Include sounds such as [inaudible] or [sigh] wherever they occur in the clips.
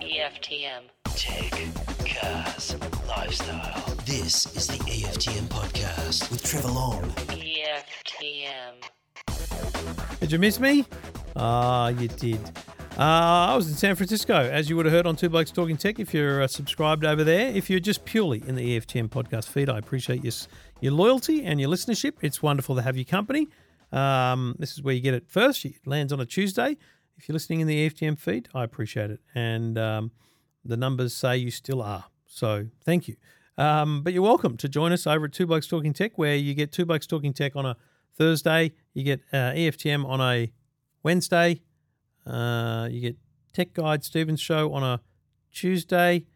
EFTM. Tech, cars, lifestyle. This is the EFTM podcast with Trevor Long. EFTM. Did you miss me? Ah, you did. Uh, I was in San Francisco, as you would have heard on Two Blokes Talking Tech. If you're uh, subscribed over there, if you're just purely in the EFTM podcast feed, I appreciate your your loyalty and your listenership. It's wonderful to have your company. Um, this is where you get it first. It lands on a Tuesday. If you're listening in the EFTM feed, I appreciate it, and um, the numbers say you still are. So thank you. Um, but you're welcome to join us over at Two Blokes Talking Tech, where you get Two Blokes Talking Tech on a Thursday, you get uh, EFTM on a Wednesday, uh, you get Tech Guide Stevens show on a Tuesday,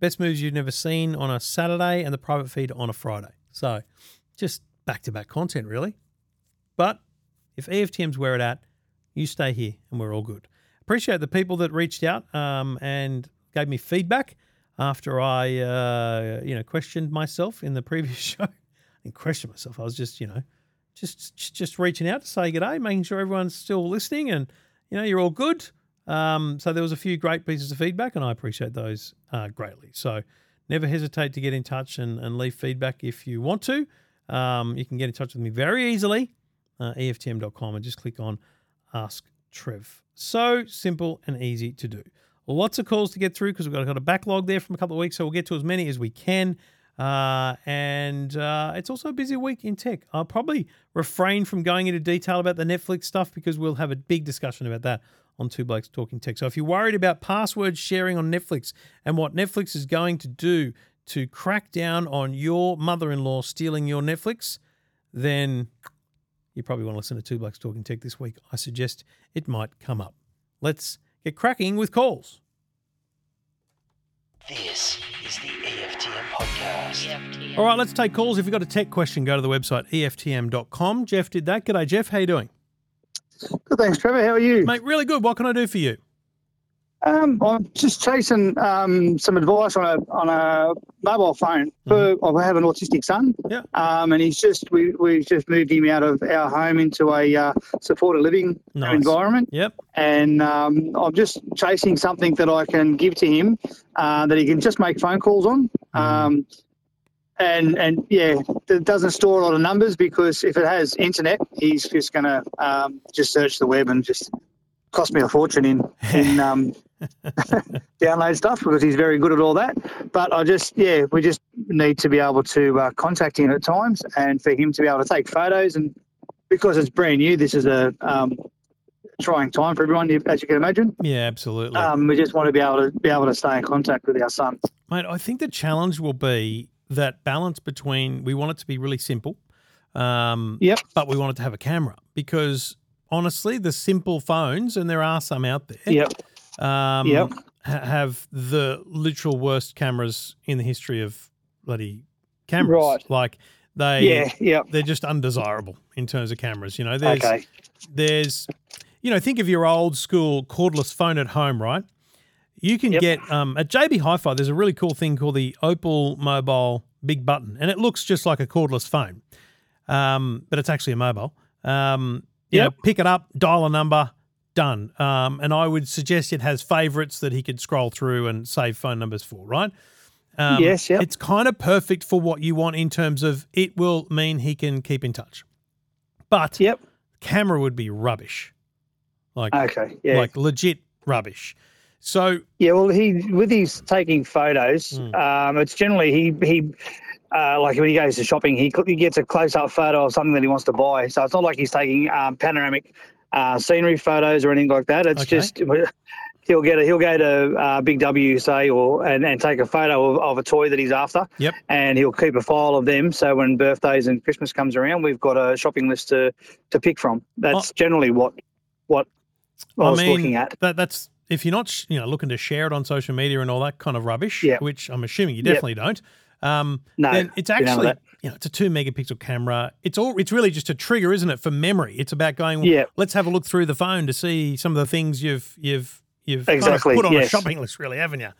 best moves you've never seen on a Saturday, and the private feed on a Friday. So just back to back content, really. But if EFTM's where it at, you stay here and we're all good. Appreciate the people that reached out um, and gave me feedback after I, uh, you know, questioned myself in the previous [laughs] show. I didn't question myself. I was just, you know, just just- just reaching out to say good day, making sure everyone's still listening and you know you're all good. Um, so there was a few great pieces of feedback, and I appreciate those uh, greatly. So never hesitate to get in touch and, and leave feedback if you want to. Um, you can get in touch with me very easily, uh, EFTM.com, and just click on Ask Trev. So simple and easy to do. Lots of calls to get through because we've got, a backlog there from a couple of weeks, so we'll get to as many as we can. Uh, and uh, it's also a busy week in tech. I'll probably refrain from going into detail about the Netflix stuff because we'll have a big discussion about that on Two Blokes Talking Tech. So if you're worried about password sharing on Netflix and what Netflix is going to do to crack down on your mother in law stealing your Netflix, then you probably want to listen to Two Blokes Talking Tech this week. I suggest it might come up. Let's get cracking with calls. This is the EFTM podcast. EFTM. All right, let's take calls. If you've got a tech question, go to the website EFTM.com. Jeff did that. G'day, Jeff. How you doing? Good, thanks, Trevor. How are you? Mate, really good. What can I do for you? Um, I'm just chasing um, some advice on a on a mobile phone. For, I have an autistic son, Yeah. um, and he's just we we just moved him out of our home into a uh, supported living Nice. environment, Yep. and um, I'm just chasing something that I can give to him uh, that he can just make phone calls on. Um, and and yeah, it doesn't store a lot of numbers because if it has internet, he's just going to um, just search the web and just cost me a fortune in in [laughs] um, [laughs] download stuff because he's very good at all that. But I just yeah, we just need to be able to uh, contact him at times and for him to be able to take photos and because it's brand new, this is a um, trying time for everyone, as you can imagine. Yeah, absolutely. Um, we just want to be able to be able to stay in contact with our son. Mate, I think the challenge will be that balance between we want it to be really simple, um, Yep. but we want it to have a camera because honestly, the simple phones, and there are some out there, Yep. Um, Yep. ha- have the literal worst cameras in the history of bloody cameras. Right. Like they, Yeah. Yep. they're just undesirable in terms of cameras. You know, there's, Okay. there's, you know, think of your old school cordless phone at home, right? You can Yep. get um, at JB Hi-Fi. There's a really cool thing called the Opel Mobile Big Button, and it looks just like a cordless phone, um, but it's actually a mobile. Um, you know, pick it up, dial a number, done. Um, and I would suggest it has favorites that he could scroll through and save phone numbers for, right? Um, Yes, yep. It's kind of perfect for what you want in terms of it will mean he can keep in touch. But Yep. camera would be rubbish. Like Okay. Yeah. like legit rubbish. So Yeah, well, he with his taking photos, Mm. um, it's generally he he uh, like when he goes to shopping, he he gets a close up photo of something that he wants to buy. So it's not like he's taking um, panoramic uh, scenery photos or anything like that. It's Okay. just [laughs] he'll get a, he'll go to uh, Big W say or and, and take a photo of, of a toy that he's after. Yep. And he'll keep a file of them. So when birthdays and Christmas comes around, we've got a shopping list to to pick from. That's generally what what I was looking at. that that's if you're not sh- you know looking to share it on social media and all that kind of rubbish, Yep. which I'm assuming you Yep. definitely don't. Um, No, then it's actually you know it's a two megapixel camera. It's all it's really just a trigger, isn't it, for memory? It's about going. Well, Yeah. Let's have a look through the phone to see some of the things you've you've you've kind of put on a shopping list, really, haven't you?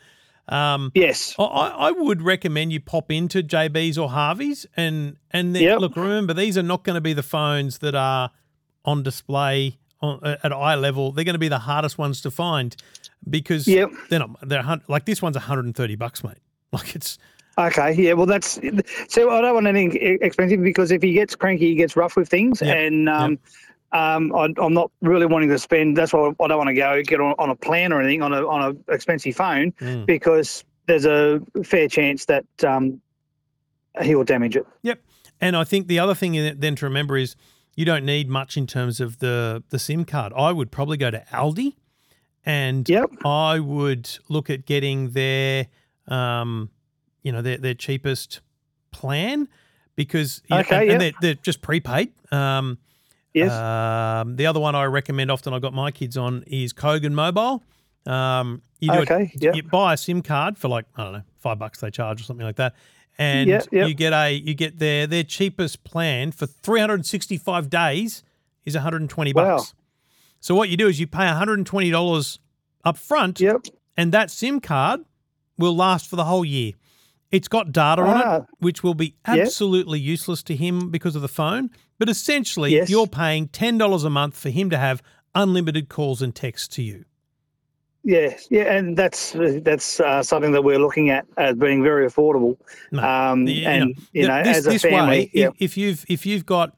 Um, Yes. I, I would recommend you pop into JB's or Harvey's and and then Yep. look. Remember, these are not going to be the phones that are on display on, at eye level, they're going to be the hardest ones to find because Yep. they're not. They're like this one's 130 bucks, mate. Like it's Okay, yeah, well, that's so. I don't want anything expensive because if he gets cranky, he gets rough with things, Yep, and um, um, I, I'm not really wanting to spend. That's why I don't want to go get on, on a plan or anything on a on a expensive phone Mm. because there's a fair chance that um, he will damage it. Yep. And I think the other thing then to remember is you don't need much in terms of the the SIM card. I would probably go to Aldi and Yep. I would look at getting their um you know their their cheapest plan because Okay, and, yep. and they're, they're just prepaid. Um Yes. um, the other one I recommend often I got my kids on is Kogan Mobile. Um, you do Okay, it, yep. you buy a SIM card for like I don't know five bucks they charge or something like that, and Yep, yep. you get a you get their their cheapest plan for 365 days is 120 Wow. bucks. So what you do is you pay 120 dollars up front, yep. and that SIM card will last for the whole year. It's got data on it, Ah. which will be absolutely useless to him because of the phone. But essentially, Yes. you're paying ten dollars a month for him to have unlimited calls and texts to you. Yeah, yeah, and that's that's uh, something that we're looking at as being very affordable. No, Um, the- and you know, this, as a family, way, yeah, if, if you've if you've got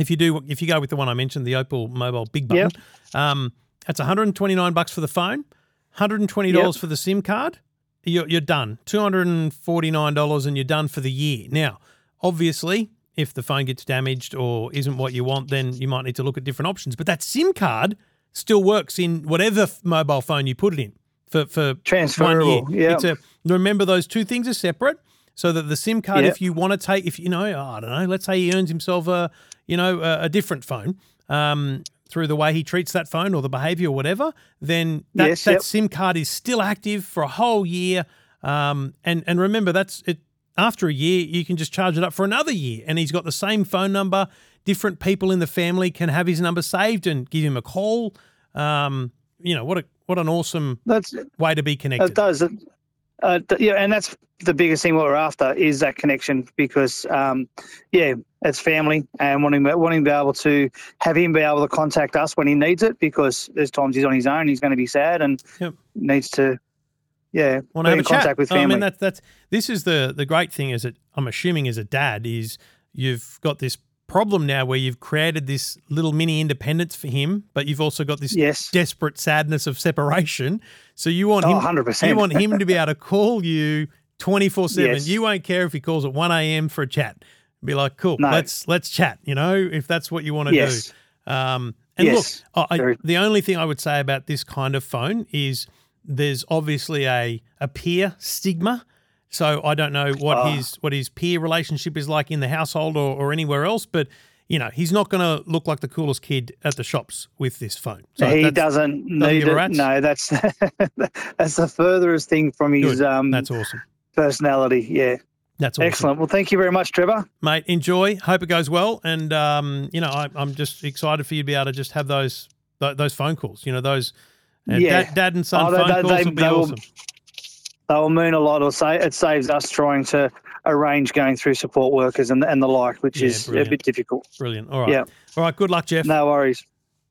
if you do if you go with the one I mentioned, the Opel Mobile Big Button, um, that's 129 bucks for the phone, 120 dollars Yep. for the SIM card. You're you're done. 249 dollars and you're done for the year. Now, obviously, if the phone gets damaged or isn't what you want, then you might need to look at different options. But that SIM card still works in whatever mobile phone you put it in for for one year. Transferable, yeah. It's a remember those two things are separate. So that the SIM card, Yep. if you want to take, if you know, I don't know, let's say he earns himself a, you know, a, a different phone um, through the way he treats that phone or the behaviour or whatever, then that, Yes, that yep. SIM card is still active for a whole year. Um, and and remember, that's it. After a year, you can just charge it up for another year, and he's got the same phone number. Different people in the family can have his number saved and give him a call. Um, you know what a what an awesome that's way to be connected. It does. Uh, th- yeah, and that's the biggest thing what we're after is that connection because, um, yeah, it's family and wanting wanting to be able to have him be able to contact us when he needs it because there's times he's on his own, he's going to be sad and Yep. needs to, yeah, want to have in a chat. contact with I mean, that's that's this is the the great thing is that I'm assuming as a dad is you've got this problem now where you've created this little mini independence for him, but you've also got this yes, desperate sadness of separation. So you want oh, him 100%. you want him to be able to call you 24 seven. Yes. You won't care if he calls at 1 a.m. for a chat. Be like, cool, No. let's let's chat. You know, if that's what you want to yes, do. Um, and Yes, look, I- the only thing I would say about this kind of phone is there's obviously a a peer stigma. So I don't know what Ah. his what his peer relationship is like in the household or, or anywhere else, but you know he's not going to look like the coolest kid at the shops with this phone. So he doesn't need it. No, that's [laughs] that's the furthest thing from his Good. um, That's awesome. personality. Yeah, That's awesome. excellent. Well, thank you very much, Trevor. mate. Enjoy. Hope it goes well, and um, you know I, I'm just excited for you to be able to just have those th- those phone calls. You know those uh, Yeah. dad, dad and son Oh, phone they- calls they- will be will- awesome. they will mean a lot or say it saves us trying to arrange going through support workers and, and the like, which Yeah, is brilliant. a bit difficult. Brilliant. All right. Yeah. All right. Good luck, Jeff. No worries.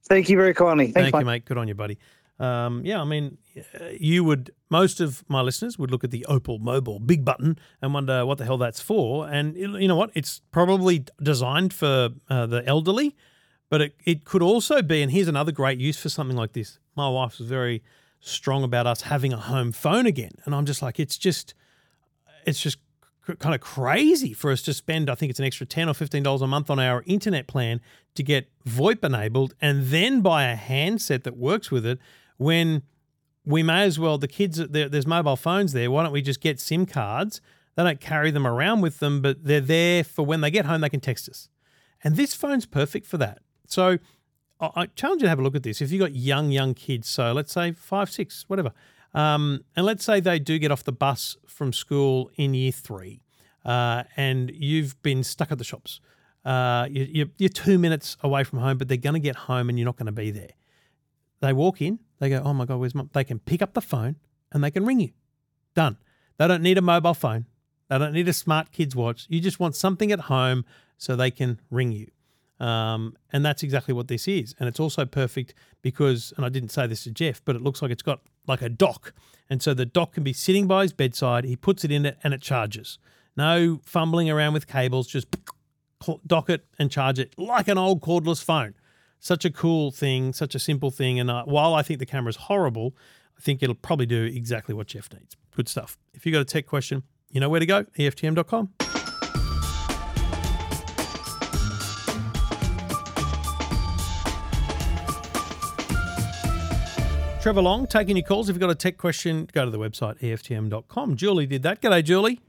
Thank you very kindly. Thanks, Thank mate. you, mate. Good on you, buddy. Um, yeah, I mean, uh, you would most of my listeners would look at the Opel Mobile big button and wonder what the hell that's for. And you you know what? It's probably designed for uh, the elderly, but it, it could also be. And here's another great use for something like this. My wife was very strong about us having a home phone again, and I'm just like, it's just, it's just kind of crazy for us to spend. I think it's an extra ten or fifteen dollars a month on our internet plan to get VoIP enabled, and then buy a handset that works with it. When we may as well, the kids, there's mobile phones there. Why don't we just get SIM cards? They don't carry them around with them, but they're there for when they get home, they can text us. And this phone's perfect for that. So I challenge you to have a look at this. If you've got young, young kids, so let's say five, six, whatever, um, and let's say they do get off the bus from school in year three, uh, and you've been stuck at the shops. Uh, you, you're two minutes away from home, but they're going to get home and you're not going to be there. They walk in, they go, Oh my God, where's mum? They can pick up the phone and they can ring you. Done. They don't need a mobile phone. They don't need a smart kids watch. You just want something at home so they can ring you. Um, and that's exactly what this is. And it's also perfect because, and I didn't say this to Jeff, but it looks like it's got like a dock. And so the dock can be sitting by his bedside. He puts it in it and it charges. No fumbling around with cables, just dock it and charge it like an old cordless phone. Such a cool thing, such a simple thing. And uh, while I think the camera's horrible, I think it'll probably do exactly what Jeff needs. Good stuff. If you've got a tech question, you know where to go, EFTM.com. Trevor Long, taking your calls. If you've got a tech question, go to the website, EFTM.com. Julie did that. G'day, Julie.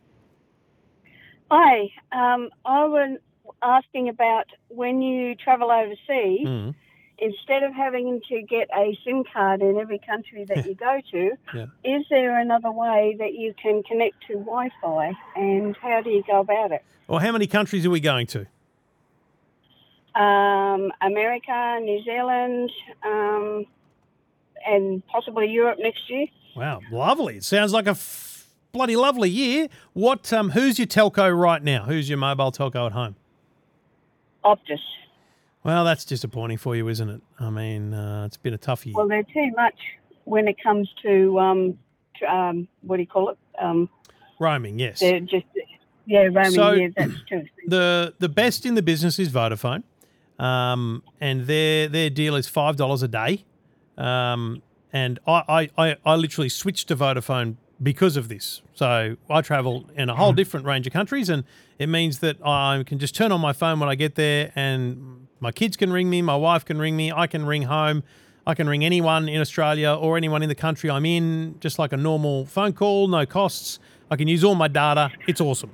Hi, um, I was asking about when you travel overseas, Mm. instead of having to get a SIM card in every country that you go to, [laughs] Yeah. is there another way that you can connect to Wi Fi and how do you go about it? Well, how many countries are we going to? Um, America, New Zealand, um, and possibly Europe next year. Wow, lovely. It sounds like a f- bloody lovely year. What? Um, who's your telco right now? Who's your mobile telco at home? Optus. Well, that's disappointing for you, isn't it? I mean, uh, it's been a tough year. Well, they're too much when it comes to, um, to um, what do you call it? Um, Roaming, yes. they're just, yeah, roaming, So- yeah, that's too expensive. the the best in the business is Vodafone, um, and their their deal is five dollars a day. Um, and I, I, I, literally switched to Vodafone because of this. So I travel in a whole different range of countries, and it means that I can just turn on my phone when I get there, and my kids can ring me, my wife can ring me, I can ring home, I can ring anyone in Australia or anyone in the country I'm in, just like a normal phone call, no costs. I can use all my data. It's awesome.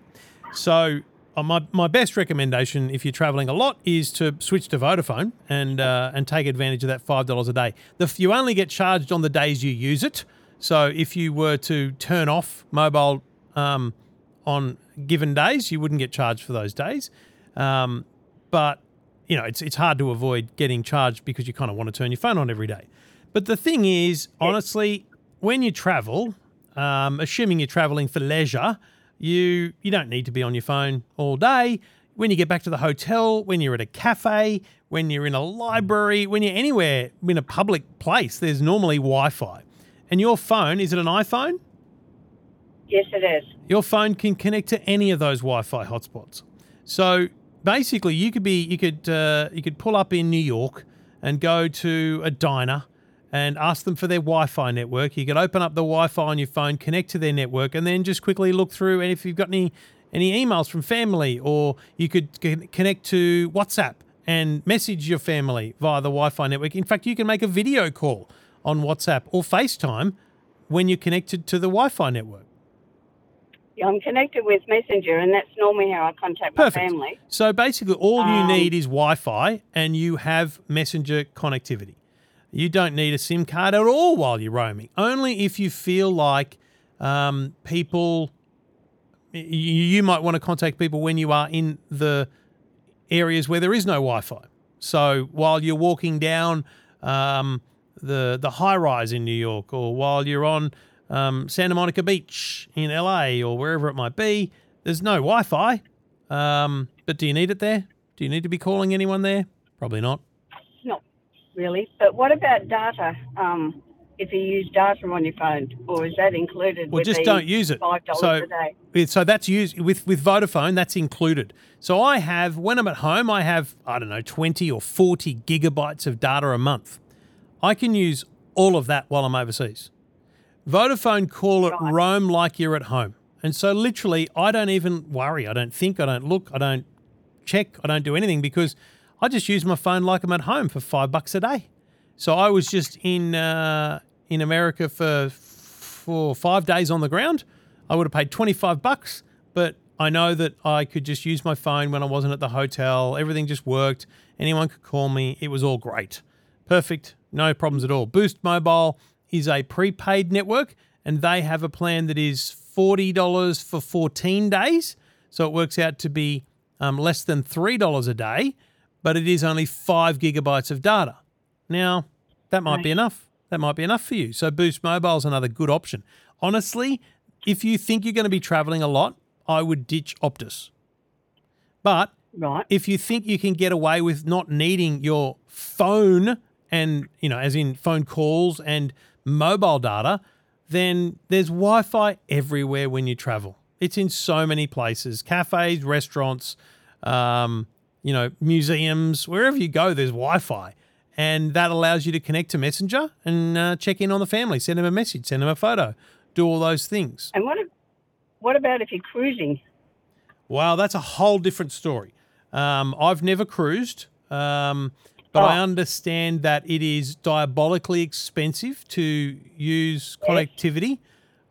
So my, my best recommendation if you're traveling a lot is to switch to Vodafone and uh, and take advantage of that five dollars a day. The, you only get charged on the days you use it. So if you were to turn off mobile um, on given days, you wouldn't get charged for those days. Um, but you know it's it's hard to avoid getting charged because you kind of want to turn your phone on every day. But the thing is, honestly, when you travel, um, assuming you're traveling for leisure, you you don't need to be on your phone all day. When you get back to the hotel, when you're at a cafe, when you're in a library, when you're anywhere in a public place, there's normally Wi-Fi. And your phone, is it an iPhone? Yes, it is. Your phone can connect to any of those Wi-Fi hotspots. So basically, you could be you could uh, you could pull up in New York and go to a diner and ask them for their Wi-Fi network. You could open up the Wi-Fi on your phone, connect to their network, and then just quickly look through. And if you've got any any emails from family, or you could connect to WhatsApp and message your family via the Wi-Fi network. In fact, you can make a video call on WhatsApp or FaceTime when you're connected to the Wi-Fi network. Yeah, I'm connected with Messenger, and that's normally how I contact my Perfect. family. So basically, all you Um, need is Wi Fi and you have messenger connectivity. You don't need a SIM card at all while you're roaming, only if you feel like um, people, you, might want to contact people when you are in the areas where there is no Wi Fi. So while you're walking down um, the, the high rise in New York, or while you're on um, Santa Monica Beach in LA, or wherever it might be, there's no Wi Fi. Um, but do you need it there? Do you need to be calling anyone there? Probably. Not really. But what about data? Um, if you use data on your phone, or is that included? Well, just don't use it. Five dollars So- a day. So that's used with with Vodafone. That's included. So I have when I'm at home, I have I don't know twenty or forty gigabytes of data a month. I can use all of that while I'm overseas. Vodafone call it Right. roam like you're at home, and so literally I don't even worry. I don't think. I don't look. I don't check. I don't do anything because I just use my phone like I'm at home for five bucks a day. So I was just in uh, in America for for five days on the ground. I would have paid twenty five bucks, but I know that I could just use my phone when I wasn't at the hotel. Everything just worked. Anyone could call me. It was all great, perfect, no problems at all. Boost Mobile is a prepaid network, and they have a plan that is forty dollars for fourteen days. So it works out to be um, less than three dollars a day, but it is only five gigabytes of data. Now, that might be enough. That might be enough for you. So Boost Mobile is another good option. Honestly, if you think you're going to be traveling a lot, I would ditch Optus. But Right. if you think you can get away with not needing your phone and, you know, as in phone calls and mobile data, then there's Wi Fi everywhere when you travel. It's in so many places cafes, restaurants, um, you know, museums, wherever you go, there's Wi Fi. And that allows you to connect to Messenger and uh, check in on the family, send them a message, send them a photo, do all those things. And what, if- what about if you're cruising? Wow, that's a whole different story. Um, I've never cruised, um, but I Oh. understand that it is diabolically expensive to use connectivity.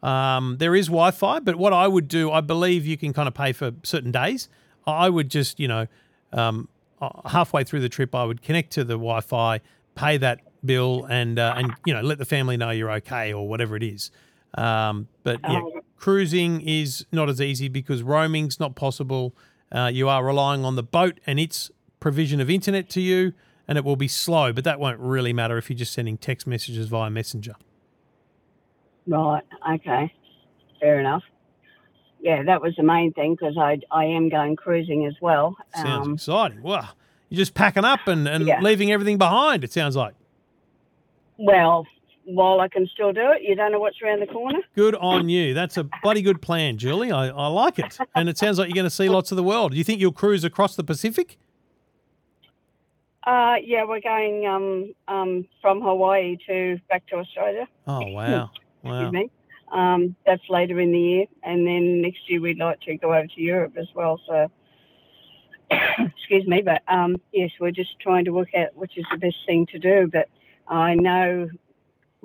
Um, there is Wi Fi, but what I would do, I believe you can kind of pay for certain days. I would just, you know, um, uh, halfway through the trip, I would connect to the Wi Fi, pay that bill, and uh, and you know let the family know you're okay or whatever it is. Um, but yeah, Oh. cruising is not as easy because roaming's not possible. Uh, you are relying on the boat and its provision of internet to you, and it will be slow. But that won't really matter if you're just sending text messages via Messenger. Right. Okay. Fair enough. Yeah, that was the main thing because I I am going cruising as well. Sounds Um, exciting. Wow, you're just packing up and, and Yeah. leaving everything behind. It sounds like. well, while I can still do it, you don't know what's around the corner. Good on you. That's a bloody good plan, Julie. I, I like it. And it sounds like you're going to see lots of the world. Do you think you'll cruise across the Pacific? Uh, yeah, we're going um, um, from Hawaii to back to Australia. Oh, [laughs] wow. Wow. Um, that's later in the year, and then next year we'd like to go over to Europe as well. So, [coughs] excuse me, but um, yes, we're just trying to work out which is the best thing to do. But I know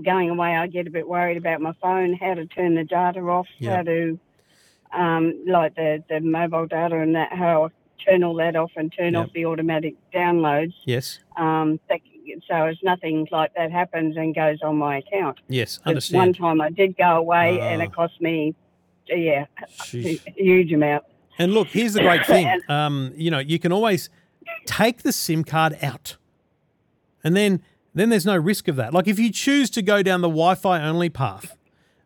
going away, I get a bit worried about my phone, how to turn the data off, Yeah. how to um, like the the mobile data and that, how I turn all that off and turn off the automatic downloads. Yes. Um, that, so as nothing like that happens and goes on my account. Yes. 'Cause One time I did go away and Ah. it cost me, uh, yeah, a huge amount. And look, here's the great thing. [laughs] Um, you know, you can always take the SIM card out, and then then there's no risk of that. Like if you choose to go down the Wi-Fi only path,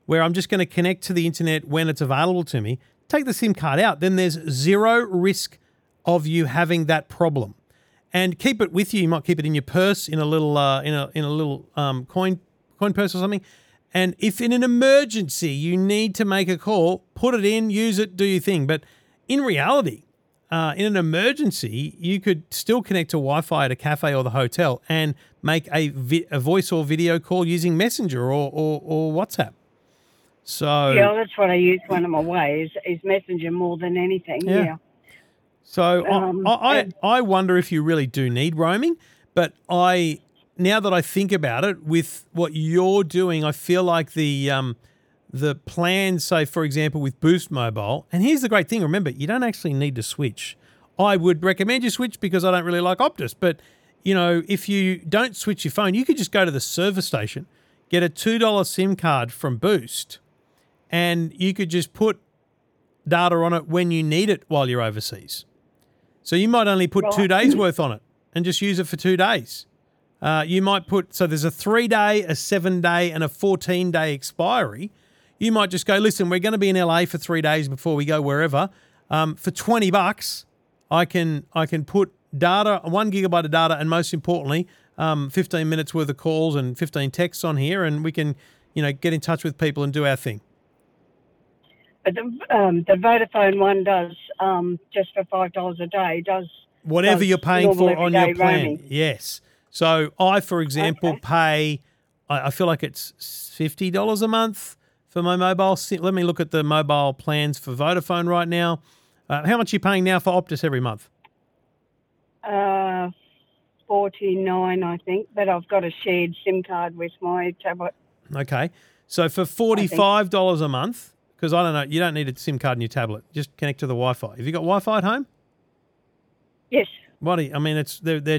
where I'm just going to connect to the internet when it's available to me, take the SIM card out. Then there's zero risk of you having that problem, and keep it with you. You might keep it in your purse, in a little, uh, in a in a little um, coin coin purse or something. And if in an emergency you need to make a call, put it in, use it, do your thing. But in reality, uh, in an emergency, you could still connect to Wi-Fi at a cafe or the hotel and make a, vi- a voice or video call using Messenger or, or, or WhatsApp. So, Yeah, that's what I use when I'm away is, is Messenger more than anything. Yeah. Yeah. So I- Um, I, I, I wonder if you really do need roaming. But I, now that I think about it, with what you're doing, I feel like the um, the plan, say for example, with Boost Mobile. And here's the great thing: remember, you don't actually need to switch. I would recommend you switch because I don't really like Optus. But you know, if you don't switch your phone, you could just go to the service station, get a two dollar SIM card from Boost, and you could just put data on it when you need it while you're overseas. So you might only put two days worth on it and just use it for two days. Uh, you might put so there's a three day, a seven day, and a fourteen day expiry. You might just go, listen, we're going to be in LA for three days before we go wherever. Um, for twenty bucks, I can I can put data, one gigabyte of data, and most importantly, um, fifteen minutes worth of calls and fifteen texts on here, and we can you know get in touch with people and do our thing. But the, um, the Vodafone one does um, just for five dollars a day. Does whatever does you're paying for on your plan. roaming. Yes. So I, for example, Okay. pay. I, I feel like it's fifty dollars a month for my mobile. Let me look at the mobile plans for Vodafone right now. Uh, how much are you paying now for Optus every month? uh, forty nine, I think. But I've got a shared SIM card with my tablet. Okay. So for forty-five dollars a month, because I don't know, you don't need a SIM card in your tablet. Just connect to the Wi-Fi. Have you got Wi-Fi at home? Yes. What do you, I mean, it's they're, they're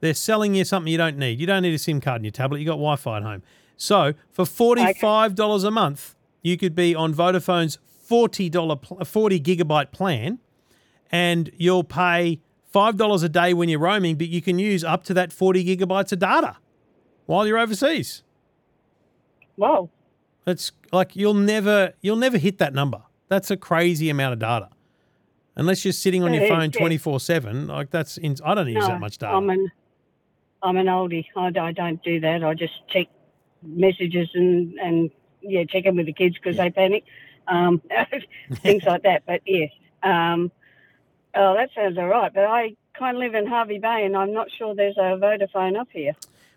they're selling you something you don't need. You don't need a SIM card in your tablet. You got Wi-Fi at home. So for forty-five dollars a month, you could be on Vodafone's forty dollar forty gigabyte plan, and you'll pay five dollars a day when you're roaming, but you can use up to that forty gigabytes of data while you're overseas. Wow. It's like you'll never you'll never hit that number. That's a crazy amount of data. Unless you're sitting on your phone twenty four seven, like that's in, I don't use no, that much data. I'm an I'm an oldie. I, I don't do that. I just check messages and and yeah, check in with the kids because they panic, um, [laughs] things like that. But yeah, um, oh, that sounds all right. But I kind of live in Hervey Bay, and I'm not sure there's a Vodafone up here.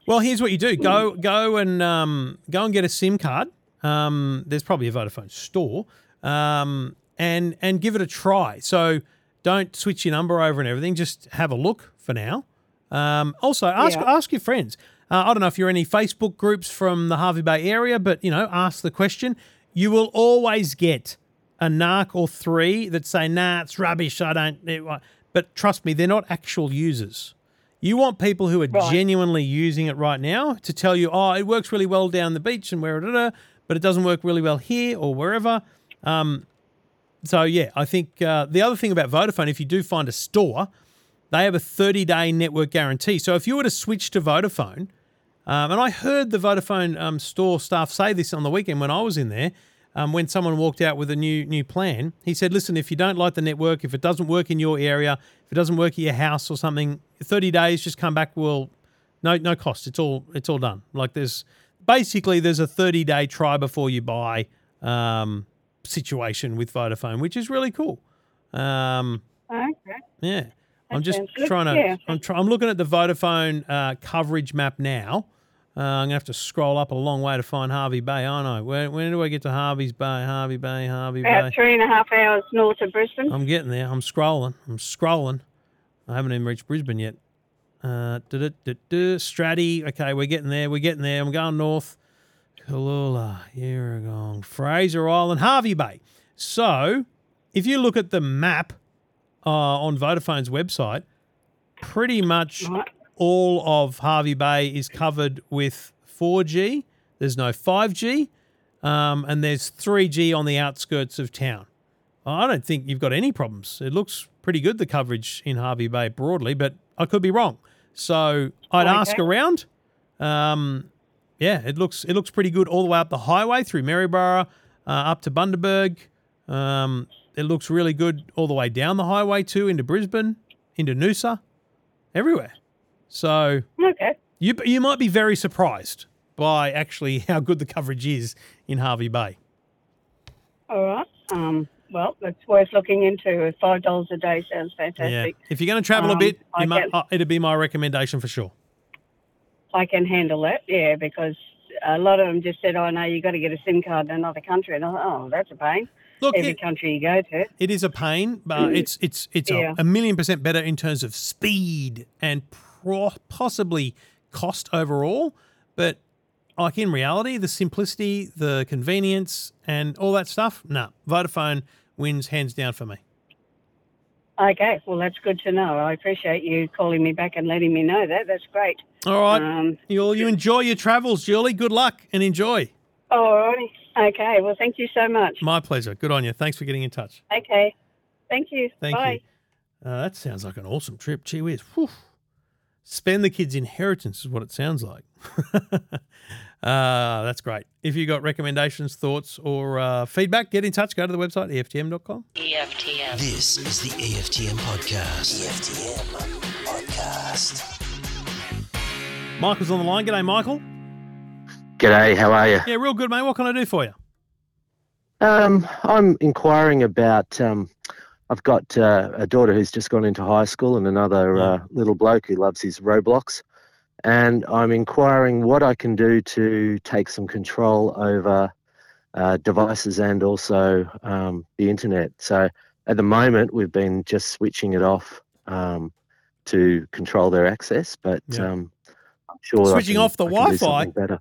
Well, here's what you do: go go and um, go and get a SIM card. Um, there's probably a Vodafone store, um, and and give it a try. So don't switch your number over and everything. Just have a look for now. Um, also, ask Yeah. ask your friends. Uh, I don't know if you're in any Facebook groups from the Hervey Bay area, but you know, ask the question. You will always get a narc or three that say, "Nah, it's rubbish. I don't." it But trust me, they're not actual users. You want people who are Right. genuinely using it right now to tell you, oh, it works really well down the beach and where, da, da, but it doesn't work really well here or wherever. Um, so, yeah, I think uh, the other thing about Vodafone, if you do find a store, they have a 30 day network guarantee. So, if you were to switch to Vodafone, um, and I heard the Vodafone um, store staff say this on the weekend when I was in there. Um, when someone walked out with a new new plan, he said, "Listen, if you don't like the network, if it doesn't work in your area, if it doesn't work at your house or something, thirty days, just come back. We'll no no cost. It's all it's all done. Like there's basically there's a thirty day try before you buy um, situation with Vodafone, which is really cool. Um, Okay. yeah. I'm just sounds good. trying to. Yeah. I'm, try, I'm looking at the Vodafone uh, coverage map now. Uh, I'm gonna have to scroll up a long way to find Hervey Bay. I know. Where, when do I get to Hervey's Bay? Hervey Bay. Hervey Bay. About three and a half hours north of Brisbane. I'm getting there. I'm scrolling. I'm scrolling. I haven't even reached Brisbane yet. Uh, Stratty. Okay, we're getting there. We're getting there. I'm going north. Kalula, Yarragong, Fraser Island, Hervey Bay. So, if you look at the map uh, on Vodafone's website, pretty much all of Hervey Bay is covered with 4G. There's no 5G, um, and there's 3G on the outskirts of town. I don't think you've got any problems. It looks pretty good, the coverage in Hervey Bay broadly, but I could be wrong. So I'd ask around. Um, yeah, it looks it looks pretty good all the way up the highway through Maryborough, uh, up to Bundaberg. Um, it looks really good all the way down the highway too into Brisbane, into Noosa, everywhere. So Okay. you you might be very surprised by actually [laughs] how good the coverage is in Hervey Bay. All right. Um, well, it's worth looking into. Five dollars a day sounds fantastic. Yeah. If you're going to travel a Um, bit, you might, can- uh, it'd be my recommendation for sure. I can handle that. Yeah, because a lot of them just said, "Oh no, you've got to get a SIM card in another country," and I thought, "Oh, that's a pain." Look, Every it, country you go to. it is a pain, but it's it's it's Yeah. a, a million percent better in terms of speed and pro- possibly cost overall. But like in reality, the simplicity, the convenience, and all that stuff, nah, Vodafone wins hands down for me. Okay, well that's good to know. I appreciate you calling me back and letting me know that. That's great. All right, Um, you you enjoy your travels, Julie. Good luck and enjoy. all righty. Okay. Well, thank you so much. My pleasure. Good on you. Thanks for getting in touch. Okay. Thank you. Thank Bye. you. Uh, that sounds like an awesome trip. Gee whiz. Whew. Spend the kids' inheritance is what it sounds like. [laughs] uh, that's great. If you've got recommendations, thoughts, or uh, feedback, get in touch. Go to the website, EFTM.com. EFTM. This is the EFTM podcast. EFTM podcast. Michael's on the line. G'day, Michael. G'day, how are you? Yeah, real good, mate. What can I do for you? Um, I'm inquiring about. Um, I've got uh, a daughter who's just gone into high school and another uh, little bloke who loves his Roblox. And I'm inquiring what I can do to take some control over uh, devices and also um, the internet. So at the moment, we've been just switching it off um, to control their access, but Yeah. um, I'm sure Switching can- off the I can do Wi-Fi? Better.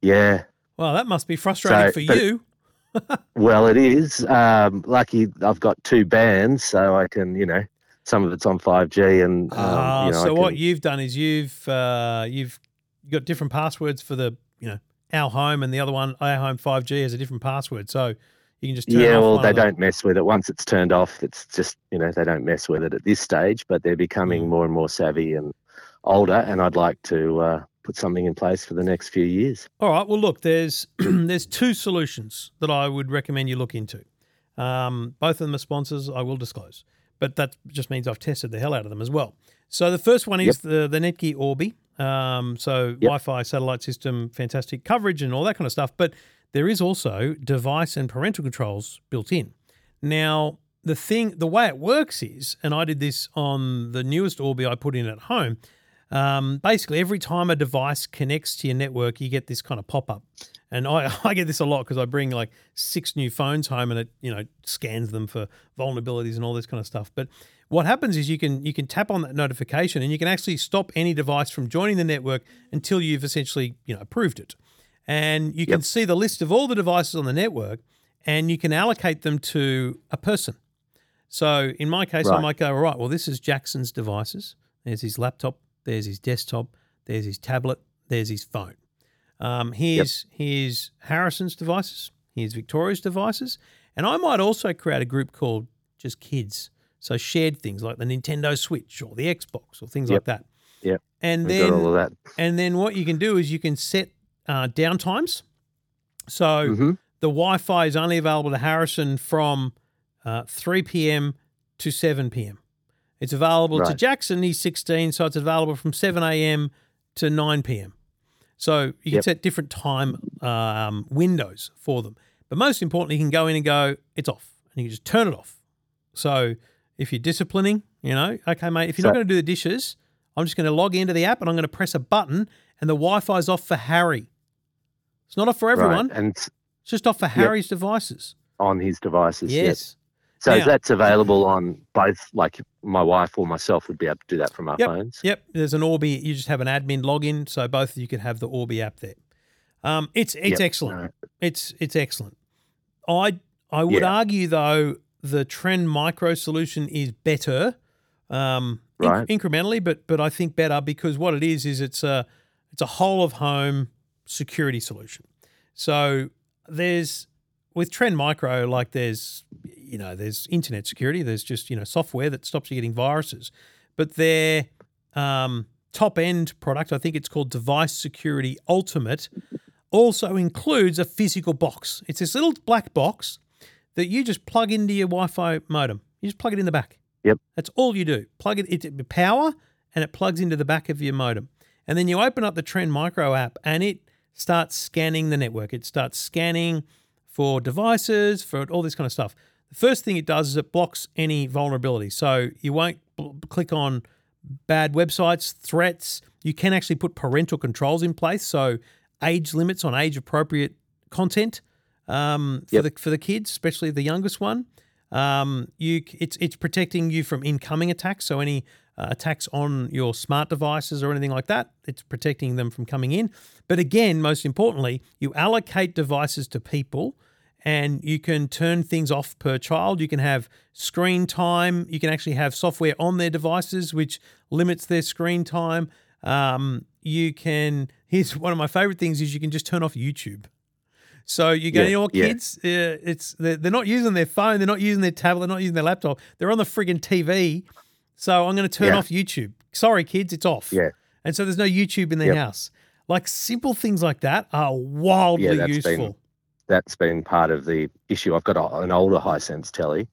Yeah. Well, that must be frustrating So, for but- you. Well, it is. Um, lucky I've got two bands, so I can, you know, some of it's on 5G, and um, Ah, you know, so what you've done is you've uh, you've got different passwords for the you know our home and the other one our home 5G has a different password, so you can just turn yeah, well, they don't mess with it once it's turned off. It's just, you know, they don't mess with it at this stage, but they're becoming Mm. more and more savvy and older, and I'd like to uh, put something in place for the next few years. All right. Well, look, there's [clears throat] there's two solutions that I would recommend you look into. Um, both of them are sponsors. I will disclose, but that just means I've tested the hell out of them as well. So the first one is the the Netgear Orbi. Um, so Wi-Fi satellite system, fantastic coverage and all that kind of stuff. But there is also device and parental controls built in. Now the thing, the way it works is, and I did this on the newest Orbi I put in at home. Um, basically, every time a device connects to your network, you get this kind of pop up. And I, [laughs] I get this a lot because I bring like six new phones home and it, you know, scans them for vulnerabilities and all this kind of stuff. But what happens is you can you can tap on that notification and you can actually stop any device from joining the network until you've essentially, you know, approved it. And you can see the list of all the devices on the network and you can allocate them to a person. So in my case, I might go, all right, well, this is Jackson's devices. There's his laptop, there's his desktop, there's his tablet, there's his phone. Um, here's here's Harrison's devices, here's Victoria's devices, and I might also create a group called just kids. So shared things like the Nintendo Switch or the Xbox or things like that. Yep. And We've then got all of that. and then what you can do is you can set uh, down times. So Mhm. the Wi-Fi is only available to Harrison from uh, 3 p.m. to 7 p.m. It's available to Jackson. He's 16, so it's available from 7 a.m. to 9 p.m. So you can Yep. set different time um, windows for them. But most importantly, you can go in and go, it's off, and you can just turn it off. So if you're disciplining, you know, okay, mate, if you're not going to do the dishes, I'm just going to log into the app and I'm going to press a button, and the Wi-Fi's off for Harry. It's not off for everyone. Right. And It's just off for Harry's devices. on his devices. yep. So Now- that's available on both, like my wife or myself would be able to do that from our Yep. phones. Yep. There's an Orbi. You just have an admin login, so both of you could have the Orbi app there. Um, it's it's Yep. excellent. Alright. It's it's excellent. I I would Yeah. argue though the Trend Micro solution is better, um, inc- Right. incrementally, but but I think better because what it is is it's a it's a whole of home security solution. So there's with Trend Micro, like there's you know there's internet security. There's just you know software that stops you getting viruses, but their um, top end product, I think it's called Device Security Ultimate, also includes a physical box. It's this little black box that you just plug into your Wi-Fi modem. You just plug it in the back. Yep. That's all you do. Plug it into power, and it plugs into the back of your modem. And then you open up the Trend Micro app, and it starts scanning the network. It starts scanning for devices, for all this kind of stuff. The first thing it does is it blocks any vulnerability. So you won't bl- click on bad websites, threats. You can actually put parental controls in place. So age limits on age appropriate content um, for Yep. the for the kids, especially the youngest one. Um, you it's it's protecting you from incoming attacks. So any uh, attacks on your smart devices or anything like that, it's protecting them from coming in. But again, most importantly, you allocate devices to people and you can turn things off per child. You can have screen time. You can actually have software on their devices which limits their screen time. Um, you can. [laughs] Here's one of my favorite things: is you can just turn off YouTube. So you go, Yeah, you know yeah. kids? Uh, it's they're, they're not using their phone, they're not using their tablet, they're not using their laptop. They're on the friggin' TV. So I'm going to turn Yeah. off YouTube. Sorry, kids, it's off. Yeah. And so there's no YouTube in their Yep. house. Like simple things like that are wildly useful. been- That's been part of the issue. I've got a, an older Hisense telly,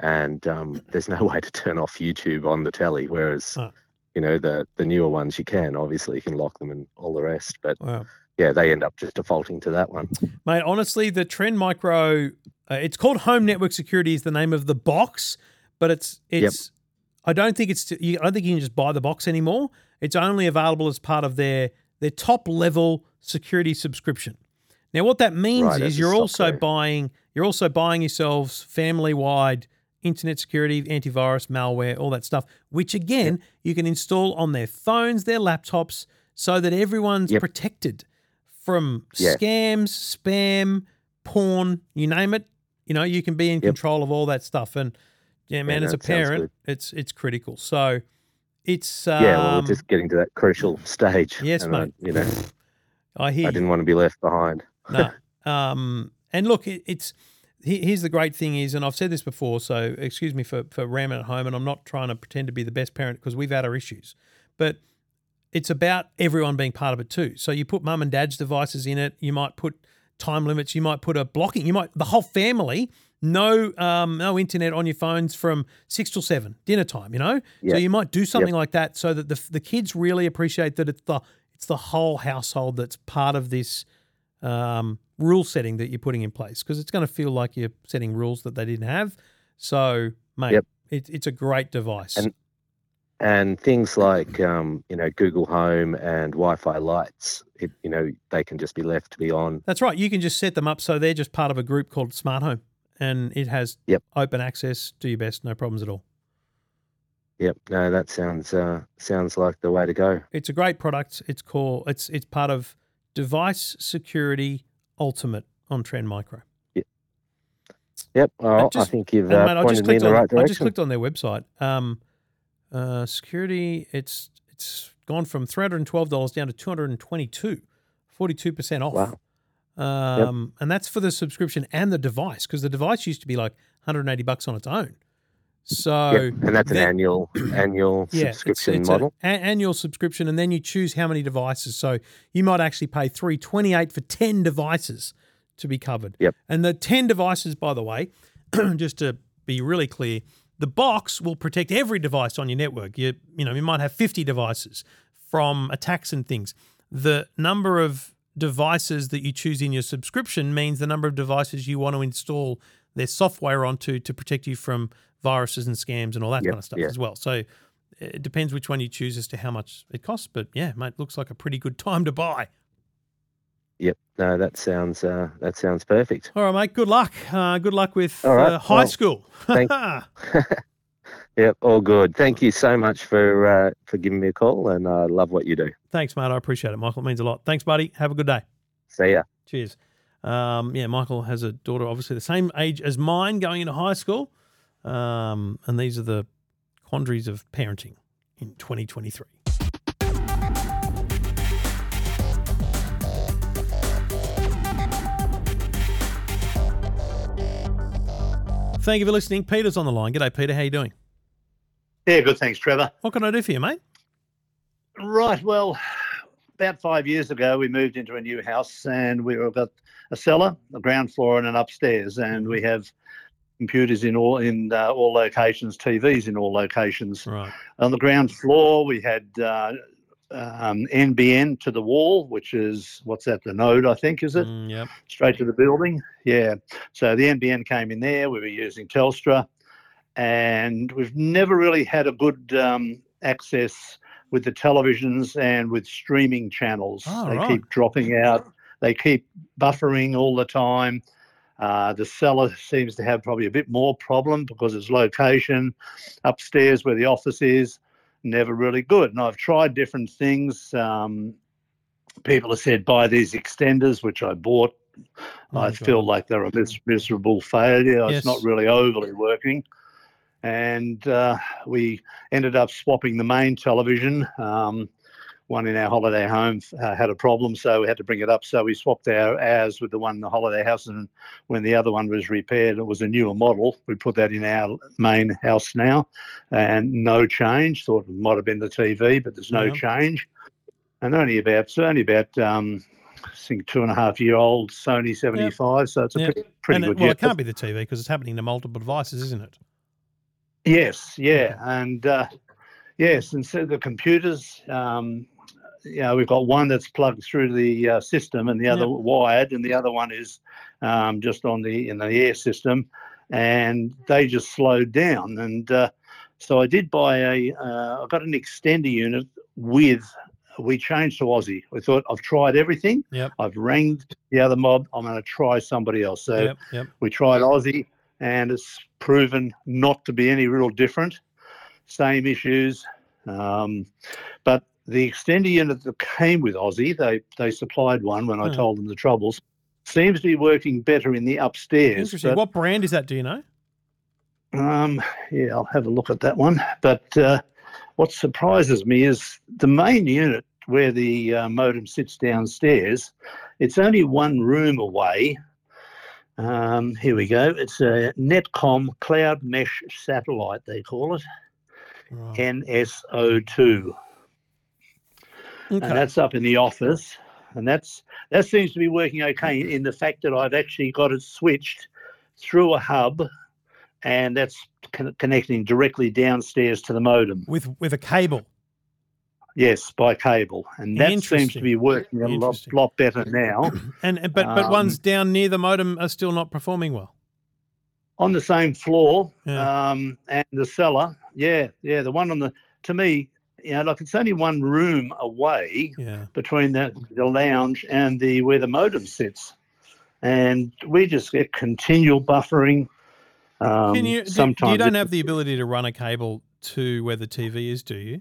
and um, [laughs] there's no way to turn off YouTube on the telly. Whereas, Oh. you know, the the newer ones you can. Obviously, you can lock them and all the rest. But Wow. yeah, they end up just defaulting to that one. Mate, honestly, the Trend Micro, uh, it's called Home Network Security is the name of the box, but it's it's. I don't think it's. I don't think you can just buy the box anymore. It's only available as part of their their top level security subscription. Now, what that means Right, is you're also software. buying you're also buying yourselves family wide internet security, antivirus, malware, all that stuff, which again you can install on their phones, their laptops, so that everyone's Yep. protected from Yeah. scams, spam, porn, you name it. You know, you can be in Yep. control of all that stuff. And yeah, man, no, as a parent, it's it's critical. So it's um, yeah, well, we're just getting to that crucial [laughs] stage. yes, and I- mate. you know, I hear I didn't want to be left behind. No. Um, and look, it, it's here's the great thing is, and I've said this before, so excuse me for for ramming at home, and I'm not trying to pretend to be the best parent because we've had our issues, but it's about everyone being part of it too. So you put mum and dad's devices in it. You might put time limits. You might put a blocking. You might the whole family no um, no internet on your phones from six till seven, dinner time. You know, so you might do something like that so that the the kids really appreciate that it's the it's the whole household that's part of this um, rule setting that you're putting in place because it's going to feel like you're setting rules that they didn't have. So, mate, Yep. it, it's a great device. And- and things like um, you know Google Home and Wi-Fi lights, it, you know they can just be left to be on. That's right. You can just set them up so they're just part of a group called Smart Home, and it has Yep. open access. Do your best, no problems at all. Yep, no, that sounds uh, sounds like the way to go. It's a great product. It's called it's it's part of Device Security Ultimate on Trend Micro. Yep, I just- think you've uh, mate, pointed me in clicked the on right I just clicked on their website. Um, uh, security. It's it's gone from three hundred and twelve dollars down to two hundred and twenty two. 42 percent off. Wow. Um, and that's for the subscription and the device because the device used to be like 180 bucks on its own. So Yep, and that's an then- annual [clears throat] annual yeah, subscription it's model. A, annual subscription, and then you choose how many devices. So you might actually pay three twenty eight for ten devices to be covered. Yep. And the ten devices, by the way, [clears throat] just to be really clear, the box will protect every device on your network. You you know you might have fifty devices from attacks and things. The number of devices that you choose in your subscription means the number of devices you want to install their software onto to protect you from viruses and scams and all that Yep, kind of stuff yeah. as well. So it depends which one you choose as to how much it costs. But yeah, mate, looks like a pretty good time to buy. Yep, no, that sounds uh, that sounds perfect. All right, mate. Good luck. Uh, good luck with right, uh, high well, school. [laughs] [laughs] Yep, all good. Thank you so much for uh, for giving me a call, and I love what you do. Thanks, mate. I appreciate it, Michael. It means a lot. Thanks, buddy. Have a good day. See ya. Cheers. Um, yeah, Michael has a daughter, obviously the same age as mine, going into high school. Um, and these are the quandaries of parenting in 2023. Thank you for listening. Peter's on the line. G'day, Peter. How you doing? Yeah, good. Thanks, Trevor. What can I do for you, mate? Right. Well, about five years ago, we moved into a new house and we've got a cellar, a ground floor, and an upstairs, and we have computers in all in uh, all locations, TVs in all locations. Right. On the ground floor, we had uh, um, NBN to the wall, which is what's that? The node, I think, is it? Mm, yep. straight to the building. Yeah. So the NBN came in there. We were using Telstra, and we've never really had a good um, access with the televisions and with streaming channels. Oh, they right. keep dropping out. They keep buffering all the time. Uh, the cellar seems to have probably a bit more problem because its location upstairs where the office is never really good. And I've tried different things. Um, people have said buy these extenders, which I bought. Oh, I God. feel like they're a mis- miserable failure. Yes. It's not really overly working. And uh, we ended up swapping the main television. Um, one in our holiday home uh, had a problem, so we had to bring it up. So we swapped our ours with the one in the holiday house. And when the other one was repaired, it was a newer model. We put that in our main house now, and no change. Thought it might have been the TV, but there's no Yeah. change. And only about it's only about um, I think two and a half year old Sony 75, so it's a Yep. pretty, pretty And it- good. well, unit. it can't be the TV because it's happening to multiple devices, isn't it? Yes, yeah, and uh, yes, and so the computers, um, you know, we've got one that's plugged through the uh, system, and the other Yep. wired, and the other one is um, just on the in the air system, and they just slowed down. And uh, so I did buy a, uh, I got an extender unit with. We changed to Aussie. We thought I've tried everything. Yep. I've rang the other mob. I'm going to try somebody else. So yep. Yep. we tried Aussie, and it's proven not to be any real different. Same issues, um, but the extender unit that came with Aussie, they they supplied one when I Hmm. told them the troubles. Seems to be working better in the upstairs. Interesting. but, what brand is that? Do you know? um, yeah, I'll have a look at that one. But uh, what surprises me is the main unit where the uh, modem sits downstairs. It's only one room away. Um, here we go. It's a Netcomm Cloud Mesh Satellite, they call it, Right. NSO2 Okay. and that's up in the office and that's that seems to be working okay in the fact that i've actually got it switched through a hub, and that's con- connecting directly downstairs to the modem. with with a cable. Yes, by cable, and that seems to be working a lot, lot better now. And [clears throat] and- but but Um, ones down near the modem are still not performing well. on the same floor Yeah. um, and the cellar. Yeah, yeah. The one on the to me, you know, like it's only one room away Yeah. between the, the lounge and the where the modem sits, and we just get continual buffering. Um, Can you? sometimes you don't have the ability to run a cable to where the TV is, do you?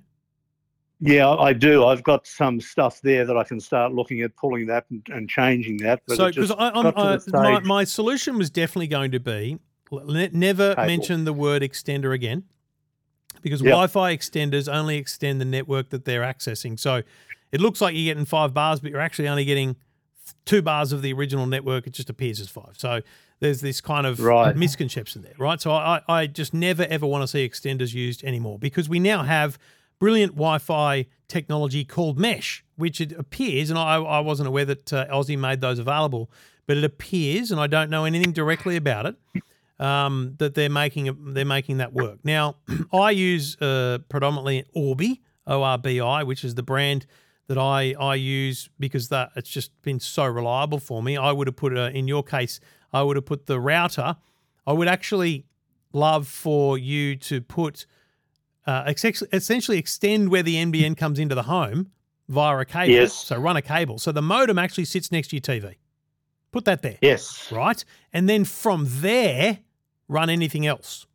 Yeah, I do. I've got some stuff there that I can start looking at, pulling that and, and changing that. But so because I'm, got to I, the my, my solution was definitely going to be ne- never Cable. mention the word extender again because Yep. Wi-Fi extenders only extend the network that they're accessing. So it looks like you're getting five bars, but you're actually only getting two bars of the original network. It just appears as five. So there's this kind of Right. misconception there, right? So I, I just never ever want to see extenders used anymore because we now have brilliant Wi-Fi technology called Mesh, which it appears, and I, I wasn't aware that uh, Aussie made those available, but it appears, and I don't know anything directly about it, um, that they're making they're making that work. Now, [clears throat] I use uh, predominantly Orbi, O R B I, which is the brand that I I use because that it's just been so reliable for me. I would have put uh, in your case, I would have put the router. I would actually love for you to put uh, ex- essentially extend where the NBN comes into the home via a cable. Yes. So run a cable. So the modem actually sits next to your TV. Put that there yes, right? And then from there, run anything else.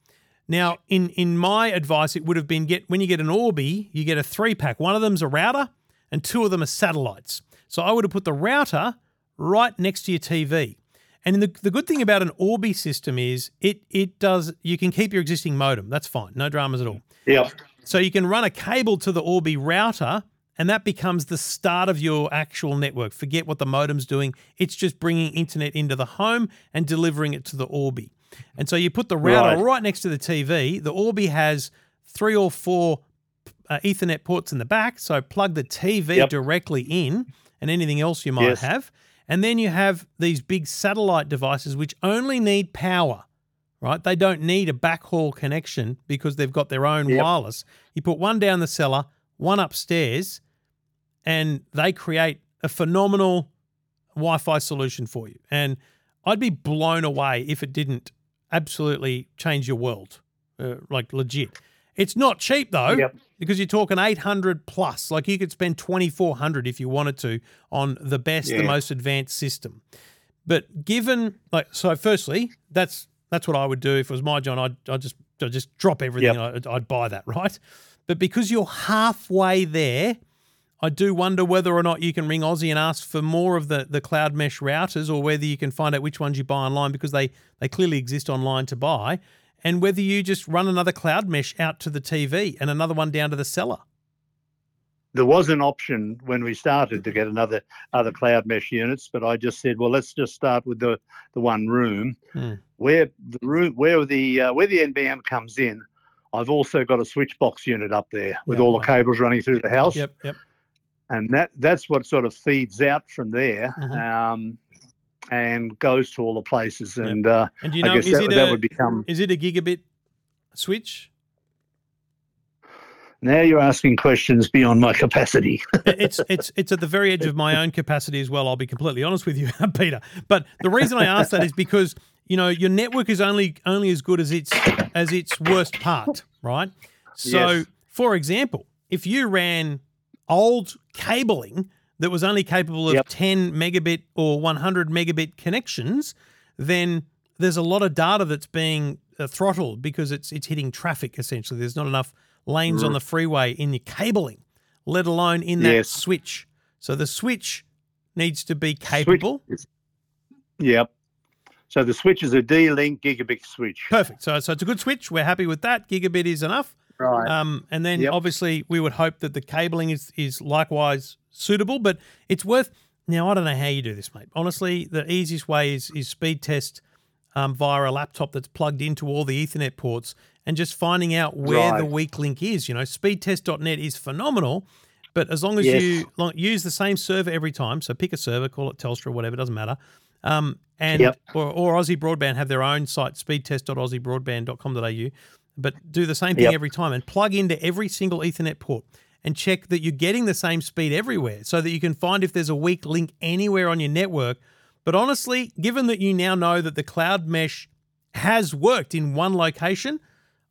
Now, in in my advice, it would have been get when you get an Orbi, you get a three pack. One of them's a router, and two of them are satellites. So I would have put the router right next to your TV. And the, the good thing about an Orbi system is it it does you can keep your existing modem. That's fine, no dramas at all. yep, So you can run a cable to the Orbi router, and that becomes the start of your actual network. Forget what the modem's doing; it's just bringing internet into the home and delivering it to the Orbi. And so you put the router Right. right, next to the TV. The Orbi has three or four uh, Ethernet ports in the back, so plug the TV Yep. directly in, and anything else you might Yes. have. And then you have these big satellite devices which only need power right? They don't need a backhaul connection because they've got their own Yep. wireless. You put one down the cellar, one upstairs, and they create a phenomenal Wi Fi solution for you. And I'd be blown away if it didn't absolutely change your world, uh, like legit. It's not cheap though, Yep. because you're talking 800 plus. Like you could spend 2400 if you wanted to on the best, the most advanced system. But given like so, firstly, that's that's what I would do if it was my John. I'd, I'd just I'd just drop everything. Yep. I'd, I'd buy that, [laughs] right? But because you're halfway there, I do wonder whether or not you can ring Aussie and ask for more of the, the cloud mesh routers, or whether you can find out which ones you buy online because they they clearly exist online to buy, and whether you just run another cloud mesh out to the TV and another one down to the cellar. there was an option when we started to get another other cloud mesh units, but I just said, well, let's just start with the the one room Hmm. where the room where the uh, where the NBN comes in. I've also got a switch box unit up there with Yeah, all the cables running through the house, Yep, yep. And that that's what sort of feeds out from there. Mhm. Um, and goes to all the places, Yep. and uh, And do you I know guess is that, it that a would become. is it a gigabit switch? Now you're asking questions beyond my capacity. [laughs] it's it's it's at the very edge of my own capacity as well. I'll be completely honest with you, [laughs] Peter. But the reason I ask that is because you know your network is only only as good as its as its worst part, right? So, Yes. for example, if you ran old cabling that was only capable of Yep. 10 megabit or 100 megabit connections, then there's a lot of data that's being uh, throttled because it's it's hitting traffic essentially. There's not enough lanes on the freeway in your cabling, let alone in that Yes. switch. So the switch needs to be capable. Yep. So the switch is a D-Link gigabit switch. Perfect. So so it's a good switch. We're happy with that. Gigabit is enough. Right. Um, and then Yep. obviously we would hope that the cabling is is likewise suitable, but it's worth. Now I don't know how you do this, mate. Honestly, the easiest way is is speed test um, via a laptop that's plugged into all the Ethernet ports and just finding out where the weak link is. You know, speedtest.net is phenomenal, but as long as Yes. you long, use the same server every time, so pick a server, call it Telstra, or whatever, doesn't matter. Um, and Yep. or, or Aussie Broadband have their own site, speedtest.aussiebroadband.com.au, but do the same thing Yep. every time and plug into every single Ethernet port and check that you're getting the same speed everywhere so that you can find if there's a weak link anywhere on your network. But honestly, given that you now know that the cloud mesh has worked in one location,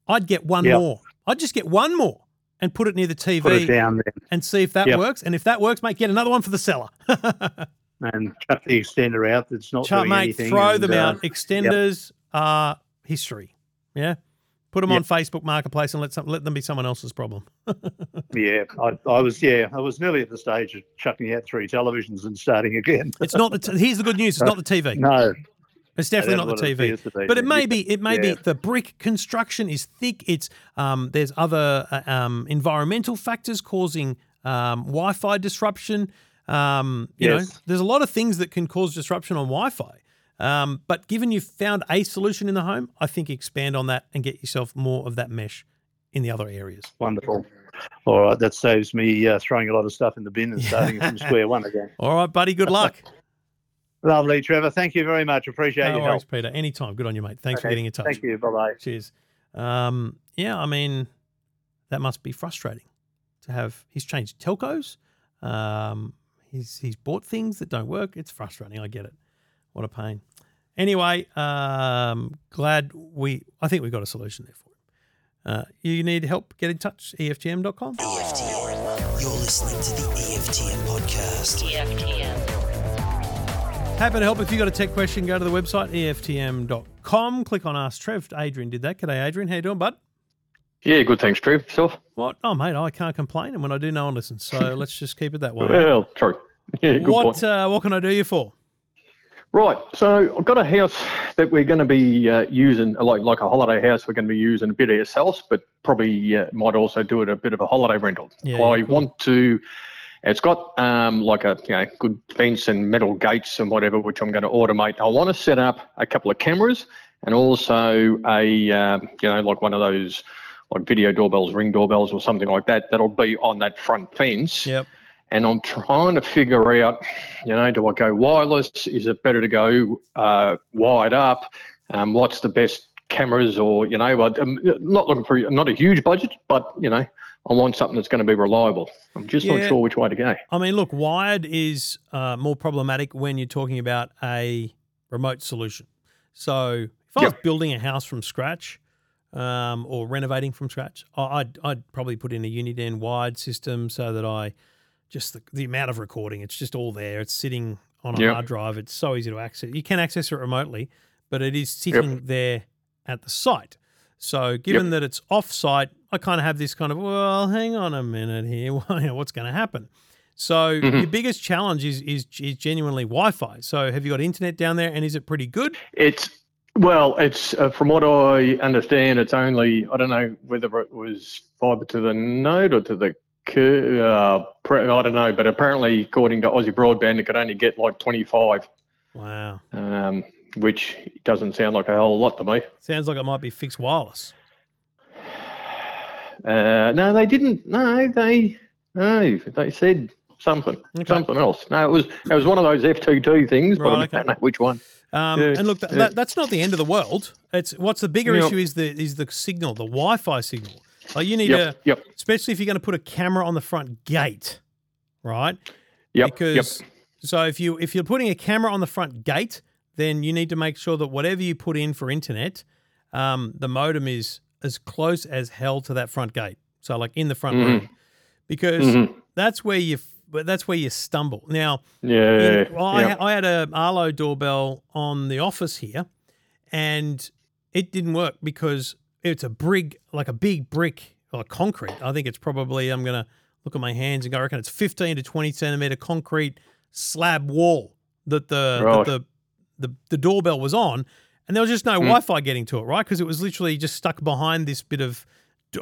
I'd get one Yep. more. I'd just get one more and put it near the TV down and see if that Yep. works. And if that works, mate, get another one for the cellar. [laughs] and chuck the extender out. That's not Chuck, doing mate, anything. throw and, them uh, out. Extenders are history. Yeah. Put them on Facebook Marketplace and let some, let them be someone else's problem. [laughs] Yeah, I, I was. Yeah, I was nearly at the stage of chucking out three televisions and starting again. It's not the. T- here's the good news. It's not the [laughs] TV. no, It's definitely not the TV. appears to be. But it may Yeah. be. It may Yeah. be. The brick construction is thick. It's um. There's other uh, um environmental factors causing um Wi-Fi disruption. Um. You know, there's a lot of things that can cause disruption on Wi-Fi. Um. But given you've found a solution in the home, I think expand on that and get yourself more of that mesh in the other areas. Wonderful. All right, that saves me uh, throwing a lot of stuff in the bin and [laughs] starting from square one again. All right, buddy. Good luck. [laughs] Lovely, Trevor. Thank you very much. Appreciate no your worries, help. Peter. Anytime. Good on you, mate. Thanks for getting in touch. Thank you. Bye bye. Cheers. Um, yeah, I mean, that must be frustrating to have. He's changed telcos. Um, he's he's bought things that don't work. It's frustrating. I get it. What a pain. Anyway, um, glad we. I think we got a solution there for him. Uh, you need help? Get in touch. EFTM.com. EFTM. You're listening to the EFTM podcast. EFTM. Happy to help. If you've got a tech question, go to the website EFTM.com. Click on Ask Trev. Adrian did that. G'day, Adrian. How you doing, bud? Yeah, good. Thanks, Trev. Yourself? What? Oh, mate, I can't complain. And when I do, no one listens. So [laughs] let's just keep it that way. Well, true. [laughs] Yeah, good what point. uh, what can I do you for? Right. So I've got a house that we're going to be uh, using, like like a holiday house. We're going to be using a bit ourselves, but probably uh, might also do it a bit of a holiday rental. Yeah, I cool. want to. It's got um, like a you know good fence and metal gates and whatever, which I'm going to automate. I want to set up a couple of cameras and also a um, you know like one of those like video doorbells, ring doorbells, or something like that. That'll be on that front fence. Yep. And I'm trying to figure out, you know, do I go wireless? Is it better to go uh, wide up? Um, what's the best cameras, or you know, I'm not looking for not a huge budget, but you know, I want something that's going to be reliable. I'm just Yeah. not sure which way to go. I mean, look, wired is uh, more problematic when you're talking about a remote solution. So if I was Yep. building a house from scratch um, or renovating from scratch, I- I'd, I'd probably put in a Uniden wired system so that I just the, the amount of recording, it's just all there. It's sitting on a Yep. hard drive. It's so easy to access. You can access it remotely, but it is sitting there at the site. So given that it's off site, I kind of have this kind of, well, hang on a minute here. [laughs] What's going to happen? So Mhm. your biggest challenge is, is is genuinely Wi-Fi. So have you got internet down there, and is it pretty good? It's well, it's uh, from what I understand, it's only I don't know whether it was fibre to the node or to the uh, I don't know, but apparently, according to Aussie Broadband, it could only get like 25, Wow, um, which doesn't sound like a whole lot to me. sounds like it might be fixed wireless. Uh, no, they didn't. No, they no, they said something, Okay. something else. No, it was it was one of those F22 things, but Right, I okay. don't know which one. Um, Yeah, and look, th- yeah. that, that's not the end of the world. It's what's the bigger issue is the is the signal, the Wi-Fi signal. Like you need Yep, to, yep, especially if you're going to put a camera on the front gate, right? yep, because so if you if you're putting a camera on the front gate, then you need to make sure that whatever you put in for internet, um, the modem is as close as hell to that front gate. So like in the front Mhm. room, because yep. Mhm. that's where you that's where you stumble. Now, Yeah, in- well, I. I had a Arlo doorbell on the office here, and it didn't work because it's a brick, like a big brick, like concrete. I think it's probably. I'm gonna look at my hands and go. I reckon it's 15 to 20 centimeter concrete slab wall that the Right. that the, the the doorbell was on, and there was just no Mm. Wi-Fi getting to it, right? Because it was literally just stuck behind this bit of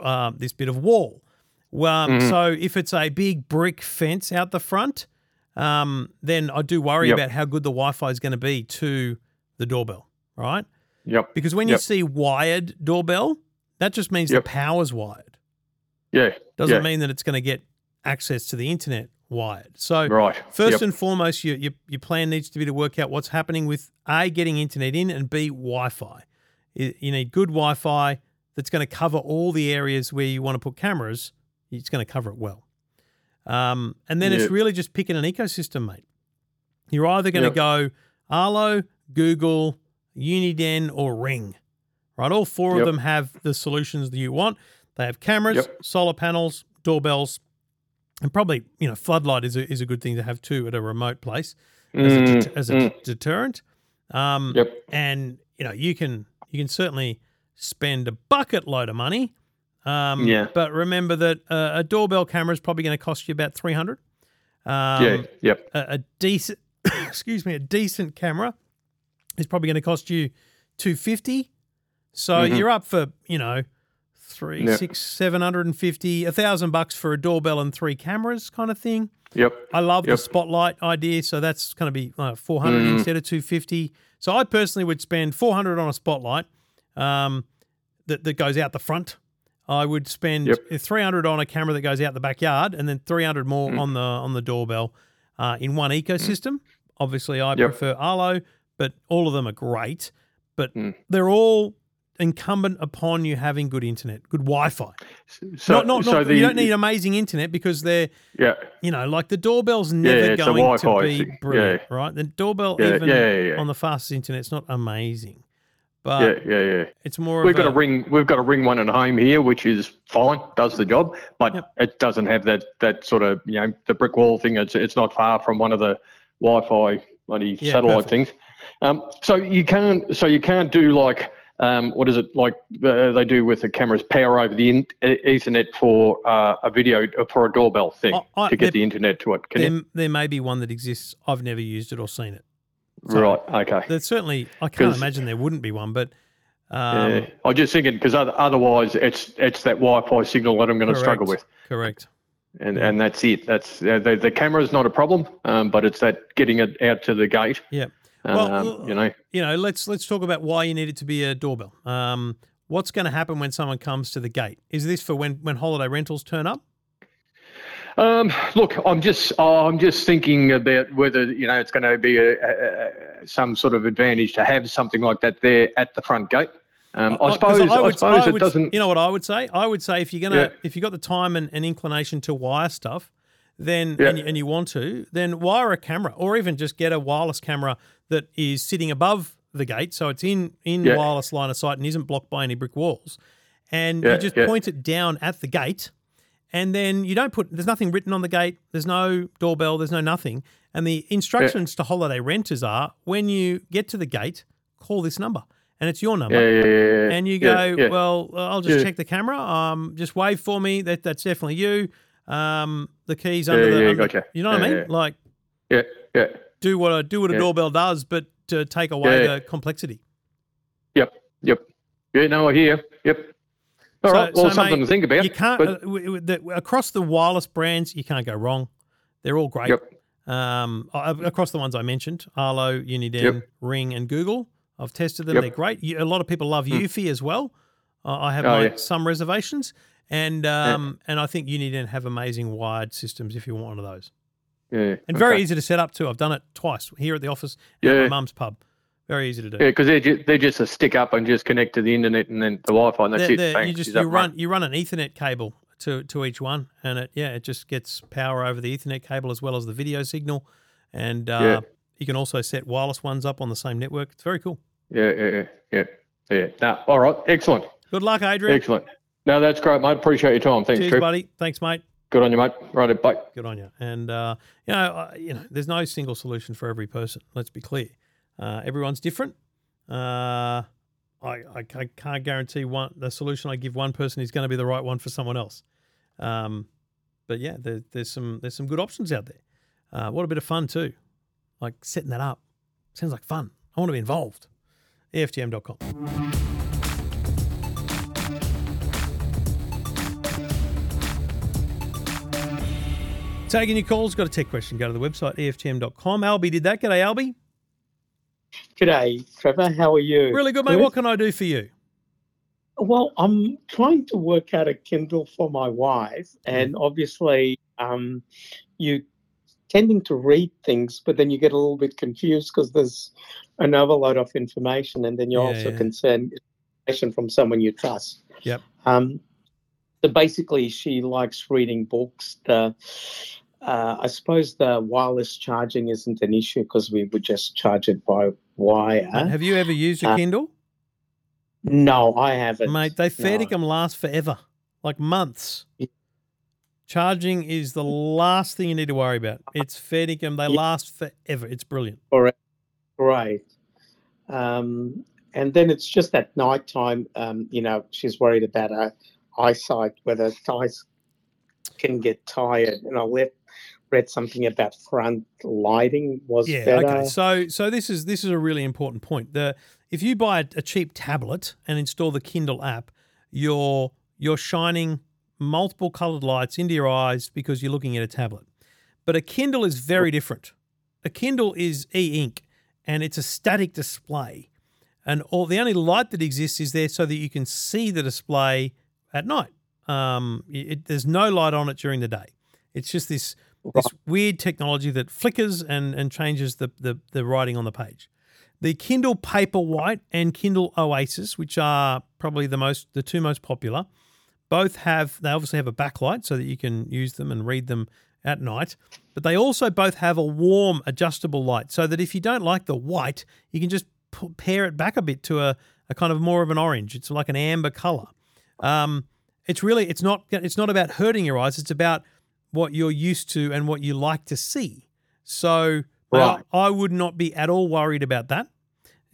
uh, this bit of wall. Well, Mhm. so if it's a big brick fence out the front, um, then I do worry Yep. about how good the Wi-Fi is going to be to the doorbell, right? Yep. Because when you see wired doorbell, that just means Yep. the power's wired. Yeah. Doesn't yeah. mean that it's going to get access to the internet wired. So Right. First Yep. and foremost, your, your your plan needs to be to work out what's happening with a getting internet in and b Wi-Fi. You you need good Wi-Fi that's going to cover all the areas where you want to put cameras. It's going to cover it well. Um, and then it's really just picking an ecosystem, mate. You're either going to go Arlo, Google, Uniden, or Ring. Right, all four of them have the solutions that you want. They have cameras, Yep. solar panels, doorbells, and probably you know floodlight is a, is a good thing to have too at a remote place as a, Mm, det- as a mm. deterrent. Um, Yep. And you know you can you can certainly spend a bucket load of money. Um, Yeah. But remember that uh, a doorbell camera is probably going to cost you about three hundred. Um, yeah. Yep. a, a decent [coughs] excuse me a decent camera is probably going to cost you 250 so Mhm. you're up for you know three Yeah. six seven hundred and fifty a thousand bucks for a doorbell and three cameras kind of thing Yep. i love the spotlight idea so that's going to be uh, 400 Mm. instead of 250 so i personally would spend 400 on a spotlight um, that, that goes out the front I would spend Yep. 300 on a camera that goes out the backyard, and then 300 more Mm. on the on the doorbell uh, in one ecosystem. Obviously, I Yep. prefer Arlo, but all of them are great. But Mm. they're all incumbent upon you having good internet, good Wi-Fi. So, not, not, so not the, you don't need amazing internet because they're Yeah. you know like the doorbell's never yeah, going to be brilliant, Yeah. right? The doorbell Yeah, even on the fastest internet's not amazing, but yeah. Yeah. Yeah. it's more We've of got a, a ring. We've got a ring one at home here, which is fine, does the job, but Yep. it doesn't have that that sort of you know the brick wall thing. It's it's not far from one of the Wi-Fi bloody satellite perfect. things. Um, so you can't. So you can't do like um, what is it like uh, they do with the cameras? Power over the in, e- Ethernet for uh, a video for a doorbell thing I- I- to get there- the internet to it. There, there may be one that exists. I've never used it or seen it. so- Right. Okay. There's certainly I can't imagine there wouldn't be one, but um, yeah. I'm just thinking because otherwise it's it's that Wi-Fi signal that I'm going to struggle with. correct. Correct. and Yeah. and that's it. That's uh, the the camera's not a problem, um, but it's that getting it out to the gate. Yeah. Um, Well, you know, You know, let's let's talk about why you need it to be a doorbell. Um, what's going to happen when someone comes to the gate? Is this for when when holiday rentals turn up? um, look, I'm just I'm just thinking about whether you know it's going to be a, a, some sort of advantage to have something like that there at the front gate. Um, I suppose I, would- suppose I it doesn't. You know what I would say? I would say if you're gonna Yeah. if you got the time and, and inclination to wire stuff, then Yeah. and, you, and you want to, then wire a camera or even just get a wireless camera that is sitting above the gate, so it's in in Yeah. wireless line of sight and isn't blocked by any brick walls, and Yeah, you just point it down at the gate. And then you don't put, there's nothing written on the gate, there's no doorbell, there's no nothing. And the instructions to holiday renters are when you get to the gate, call this number. And it's your number yeah, yeah, yeah, and you go, well, I'll just check the camera. Um, just wave for me. That that's definitely you. Um, the keys under Yeah, the, yeah, under- gotcha. you know what I mean? yeah. Like yeah, yeah. do what a do what a doorbell does, but to take away the complexity. Yep, yep. Yeah, no, I hear. Yep. All So- right. Well, so, something mate, to think about. You can't but- uh, the, across the wireless brands. You can't go wrong. They're all great. Yep. Um, across the ones I mentioned, Arlo, Uniden, Yep. Ring, and Google. I've tested them. Yep. They're great. You, a lot of people love Hmm. Eufy as well. Uh, I have Oh, my, yeah. some reservations, and um, and I think Uniden have amazing wired systems if you want one of those. yeah. And very okay. easy to set up too. I've done it twice here at the office and at Yeah. my mum's pub. Very easy to do. Yeah, because they're, ju- they're just a stick up and just connect to the internet and then the Wi-Fi and that's They're- it. they're- Bang, you just you run you run an Ethernet cable to to each one, and it yeah it just gets power over the Ethernet cable as well as the video signal, and uh, Yeah. you can also set wireless ones up on the same network. It's very cool. Yeah, yeah, yeah, yeah. yeah. No, all right, excellent, Good luck, Adrian. excellent. No, that's great, mate. Appreciate your time. Thanks, Cheers, Trev. buddy. Thanks, mate. Good on you, mate. Right, it. bye. Good on you. And uh, you know, uh, you know, there's no single solution for every person. Let's be clear. Uh, everyone's different. Uh, I, I I can't guarantee one the solution I give one person is going to be the right one for someone else. Um, but yeah, there, there's some there's some good options out there. Uh, what a bit of fun too, like setting that up. Sounds like fun. I want to be involved. EFTM.com. Taking your calls, got a tech question, go to the website, EFTM.com. Albie did that. G'day, Albie. G'day, Trevor. How are you? Really good, mate. What can I do for you? Well, I'm trying to work out a Kindle for my wife, and obviously, um, you tending to read things, but then you get a little bit confused because there's an overload of information, and then you're Yeah, also yeah. concerned information from someone you trust. Yep. Um, so basically, she likes reading books. The uh, I suppose the wireless charging isn't an issue because we would just charge it by wire. Have you ever used a Uh, Kindle? No, I haven't. Mate, they fair No. last forever, like months. Yeah. Charging is the last thing you need to worry about. It's fair dinkum. They Yeah. last forever. It's brilliant. Great. Um, and then it's just at night time, um, you know, she's worried about her eyesight, whether her eyes can get tired. And I let, read something about front lighting was Yeah. better. Okay. So so this is this is a really important point. The if you buy a, a cheap tablet and install the Kindle app, you're you're shining multiple colored lights into your eyes because you're looking at a tablet. But a Kindle is very different. A Kindle is e-ink and it's a static display. And all the only light that exists is there so that you can see the display at night. Um, it, there's no light on it during the day. It's just this this weird technology that flickers and, and changes the, the, the writing on the page. The Kindle Paperwhite and Kindle Oasis, which are probably the most the two most popular, both have they obviously have a backlight so that you can use them and read them at night. But they also both have a warm adjustable light so that if you don't like the white, you can just p- pair it back a bit to a, a kind of more of an orange. It's like an amber color. Um, it's really it's not it's not about hurting your eyes. It's about what you're used to and what you like to see. So Right. I, I would not be at all worried about that.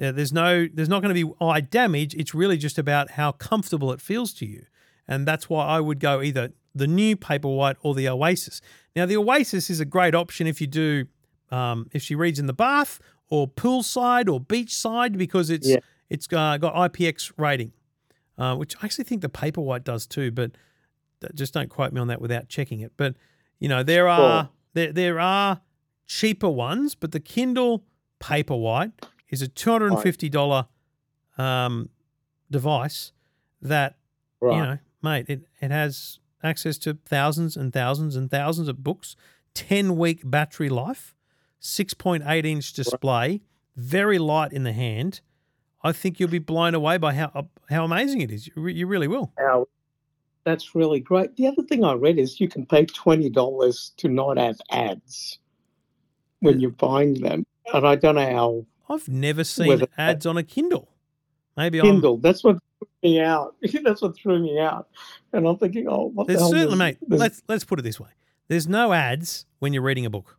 Uh, there's no there's not going to be eye damage. It's really just about how comfortable it feels to you, and that's why I would go either the new Paperwhite or the Oasis. Now the Oasis is a great option if you do um, if she reads in the bath or poolside or beachside because it's Yeah. it's uh, got IPX rating, uh, which I actually think the Paperwhite does too, but just don't quote me on that without checking it. But you know there are Sure. there there are cheaper ones, but the Kindle Paperwhite is a two hundred and fifty dollar um, device that right. you know, mate, it, it has access to thousands and thousands and thousands of books, 10 week battery life, 6.8 inch display, very light in the hand. I think you'll be blown away by how how amazing it is. You, re- you really will. How- that's really great. The other thing I read is you can pay twenty dollars to not have ads when you're buying them, and I don't know how I've never seen ads on a Kindle. Maybe Kindle. That's what threw me out. [laughs] that's what threw me out, and I'm thinking, oh, what I'm. the There's hell? certainly, is- mate. this- Let's let's put it this way. There's no ads when you're reading a book,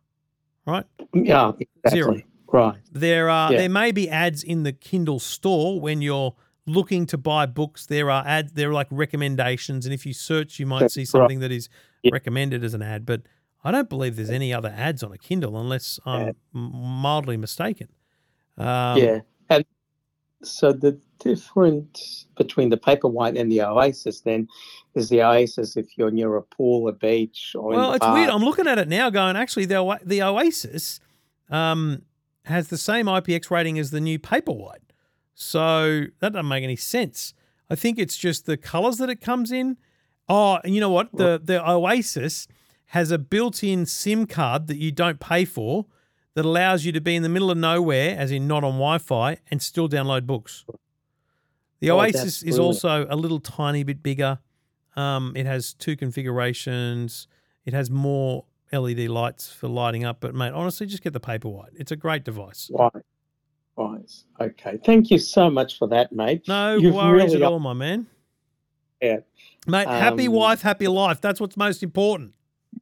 right? yeah, exactly. Zero. Right. There are Yeah. there may be ads in the Kindle store when you're looking to buy books. There are ads. There are like recommendations, and if you search, you might That's see right. something that is Yeah. recommended as an ad. But I don't believe there's any other ads on a Kindle unless I'm Yeah. mildly mistaken. Um, yeah, and so the difference between the Paperwhite and the Oasis then is the Oasis if you're near a pool, a beach, or in Well, it's weird. I'm looking at it now, going actually the the Oasis um, has the same IPX rating as the new Paperwhite, so that doesn't make any sense. I think it's just the colors that it comes in. Oh, and you know what? The the Oasis has a built-in SIM card that you don't pay for that allows you to be in the middle of nowhere, as in not on Wi-Fi, and still download books. The Oh, Oasis is also a little tiny bit bigger. Um, it has two configurations. It has more LED lights for lighting up. But mate, honestly, just get the Paperwhite. It's a great device. Right. Right. Okay. Thank you so much for that, mate. No You've worries really at all, my man. Yeah. Mate, happy Um, wife, happy life. That's what's most important.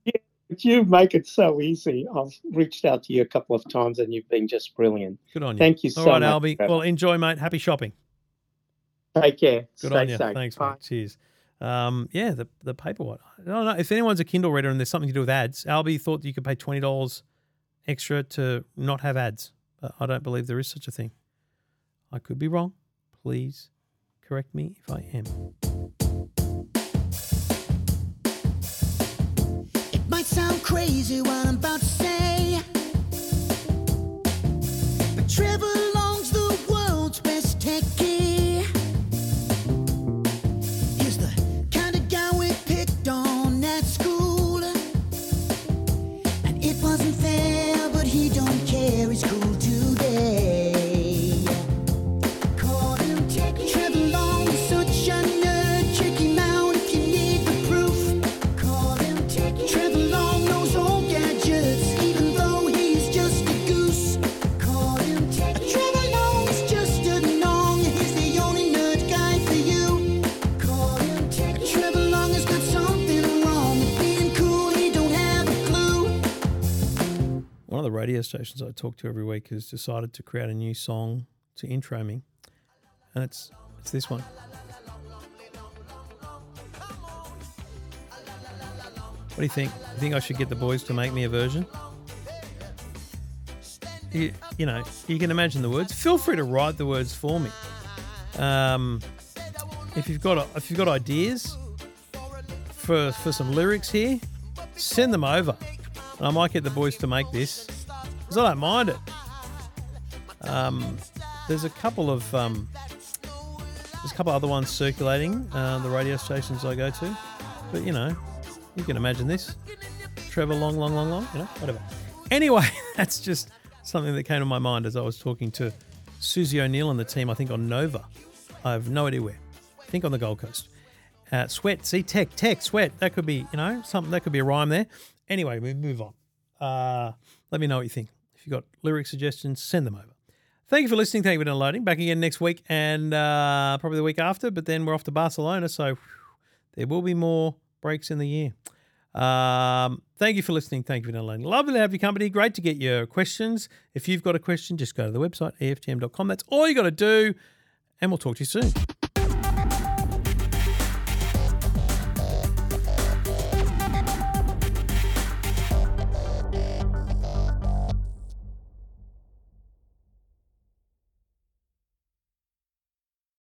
But you make it so easy. I've reached out to you a couple of times and you've been just brilliant. Good on you. Thank you All so right, much. Albie. Trevor. Well, enjoy, mate. Happy shopping. Take care. Good Stay on you. safe. Thanks, Bye. mate. Cheers. Um, yeah, the the Paperwhite. I don't know if anyone's a Kindle reader and there's something to do with ads. Albie thought that you could pay twenty dollars extra to not have ads. But I don't believe there is such a thing. I could be wrong. Please correct me if I am. It might sound crazy what I'm about to say, but the world's best techie. Radio stations I talk to every week has decided to create a new song to intro me, and it's it's this one. What do you think? You think I should get the boys to make me a version? You, you know, you can imagine the words. Feel free to write the words for me. Um, if you've got if you've got ideas for for some lyrics here, send them over. And I might get the boys to make this because I don't mind it. Um, there's a couple of um, there's a couple other ones circulating uh, the radio stations I go to, but you know, you can imagine this. Trevor Long, Long, Long, Long, you know, whatever. Anyway, [laughs] that's just something that came to my mind as I was talking to Susie O'Neill and the team, I think on Nova. I have no idea where. I think on the Gold Coast. Uh, sweat, see, tech, tech, sweat. That could be, you know, something that could be a rhyme there. Anyway, we move on. Uh, let me know what you think. You've got lyric suggestions, send them over. Thank you for listening. Thank you for downloading. Back again next week and uh, probably the week after, but then we're off to Barcelona. So whew, there will be more breaks in the year. Um, thank you for listening. Thank you for downloading. Lovely to have your company. Great to get your questions. If you've got a question, just go to the website, eftm.com. That's all you got to do. And we'll talk to you soon.